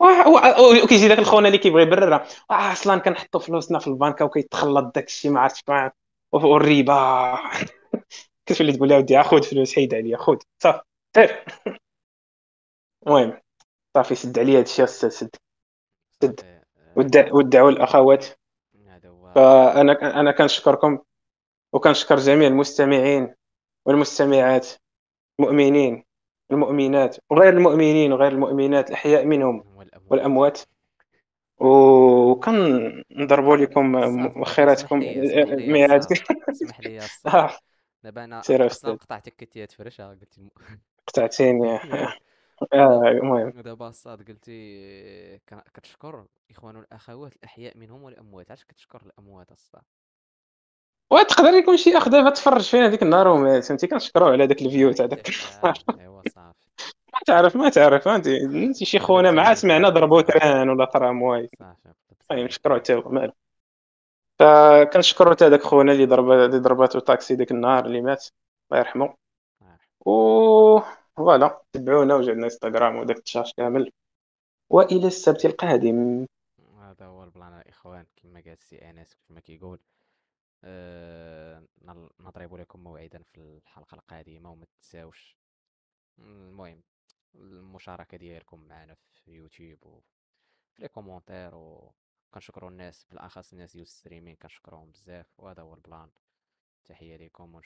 B: (laughs) وكيجي داك الخونة اللي كيبغي يبررها. آه أصلا كنحطوا فلوسنا في البنكة وكيتخلط داك الشيء ما عرفتش ما والربا. (laughs) كتولي تقول له ودي خذ فلوس حيد عليا خذ. صافي سير المهم صافي سد عليا السد سد. سد ودعوا الاخوات فانا أنا كنشكركم وكنشكر جميع المستمعين والمستمعات المؤمنين المؤمنات وغير المؤمنين وغير المؤمنات الأحياء منهم والأموات. وكنضربوا لكم
A: الصاد اسمح
B: مؤخراتكم ميعاد
A: اسمح لي (laughs)
B: آه،
A: دابا
B: أنا
A: قطعتك كنتي تفرش م-
B: قطعتيني. (laughs) (laughs) آه،
A: دابا
B: المهم.
A: دابا الصاد قلتي كتشكر الاخوان والاخوات الأحياء منهم والأموات. علاش كتشكر الأموات الصاد؟
B: وتقدر يكون شي أخ دابا تفرج فينا ديك النهار ومات فهمتي؟ كنشكروه على داك ال
A: vue
B: تاع داك
A: ايوا (laughs) صافي
B: ما تعرف ما تعرف. فهمتي أنت شي
A: قلب
B: خونا مع سمعنا
A: صافي
B: train ولا ترامواي
A: صافي
B: المهم
A: زين
B: نشكروه حتى هو مالو فكنشكروا حتى داك خونا اللي ضرب اللي ضرباتو طاكسي داك النهار اللي مات. الله يرحمه.
A: آه.
B: و voilà تبعونا وجعلنا انستغرام وداك التشاش كامل. وإلى السبت القادم.
A: هذا هو ال plan الاخوان كما قال سي انس كما كيقول. أه... نضرب لكم موعدا في الحلقة القادمة وما تنساوش. المهم المشاركة ديالكم معنا في يوتيوب وفي les commentaires وكنشكروا الناس بالاخص الناس ديال ال streaming كنشكرهم بزاف وهذا هو ال plan. تحية لكم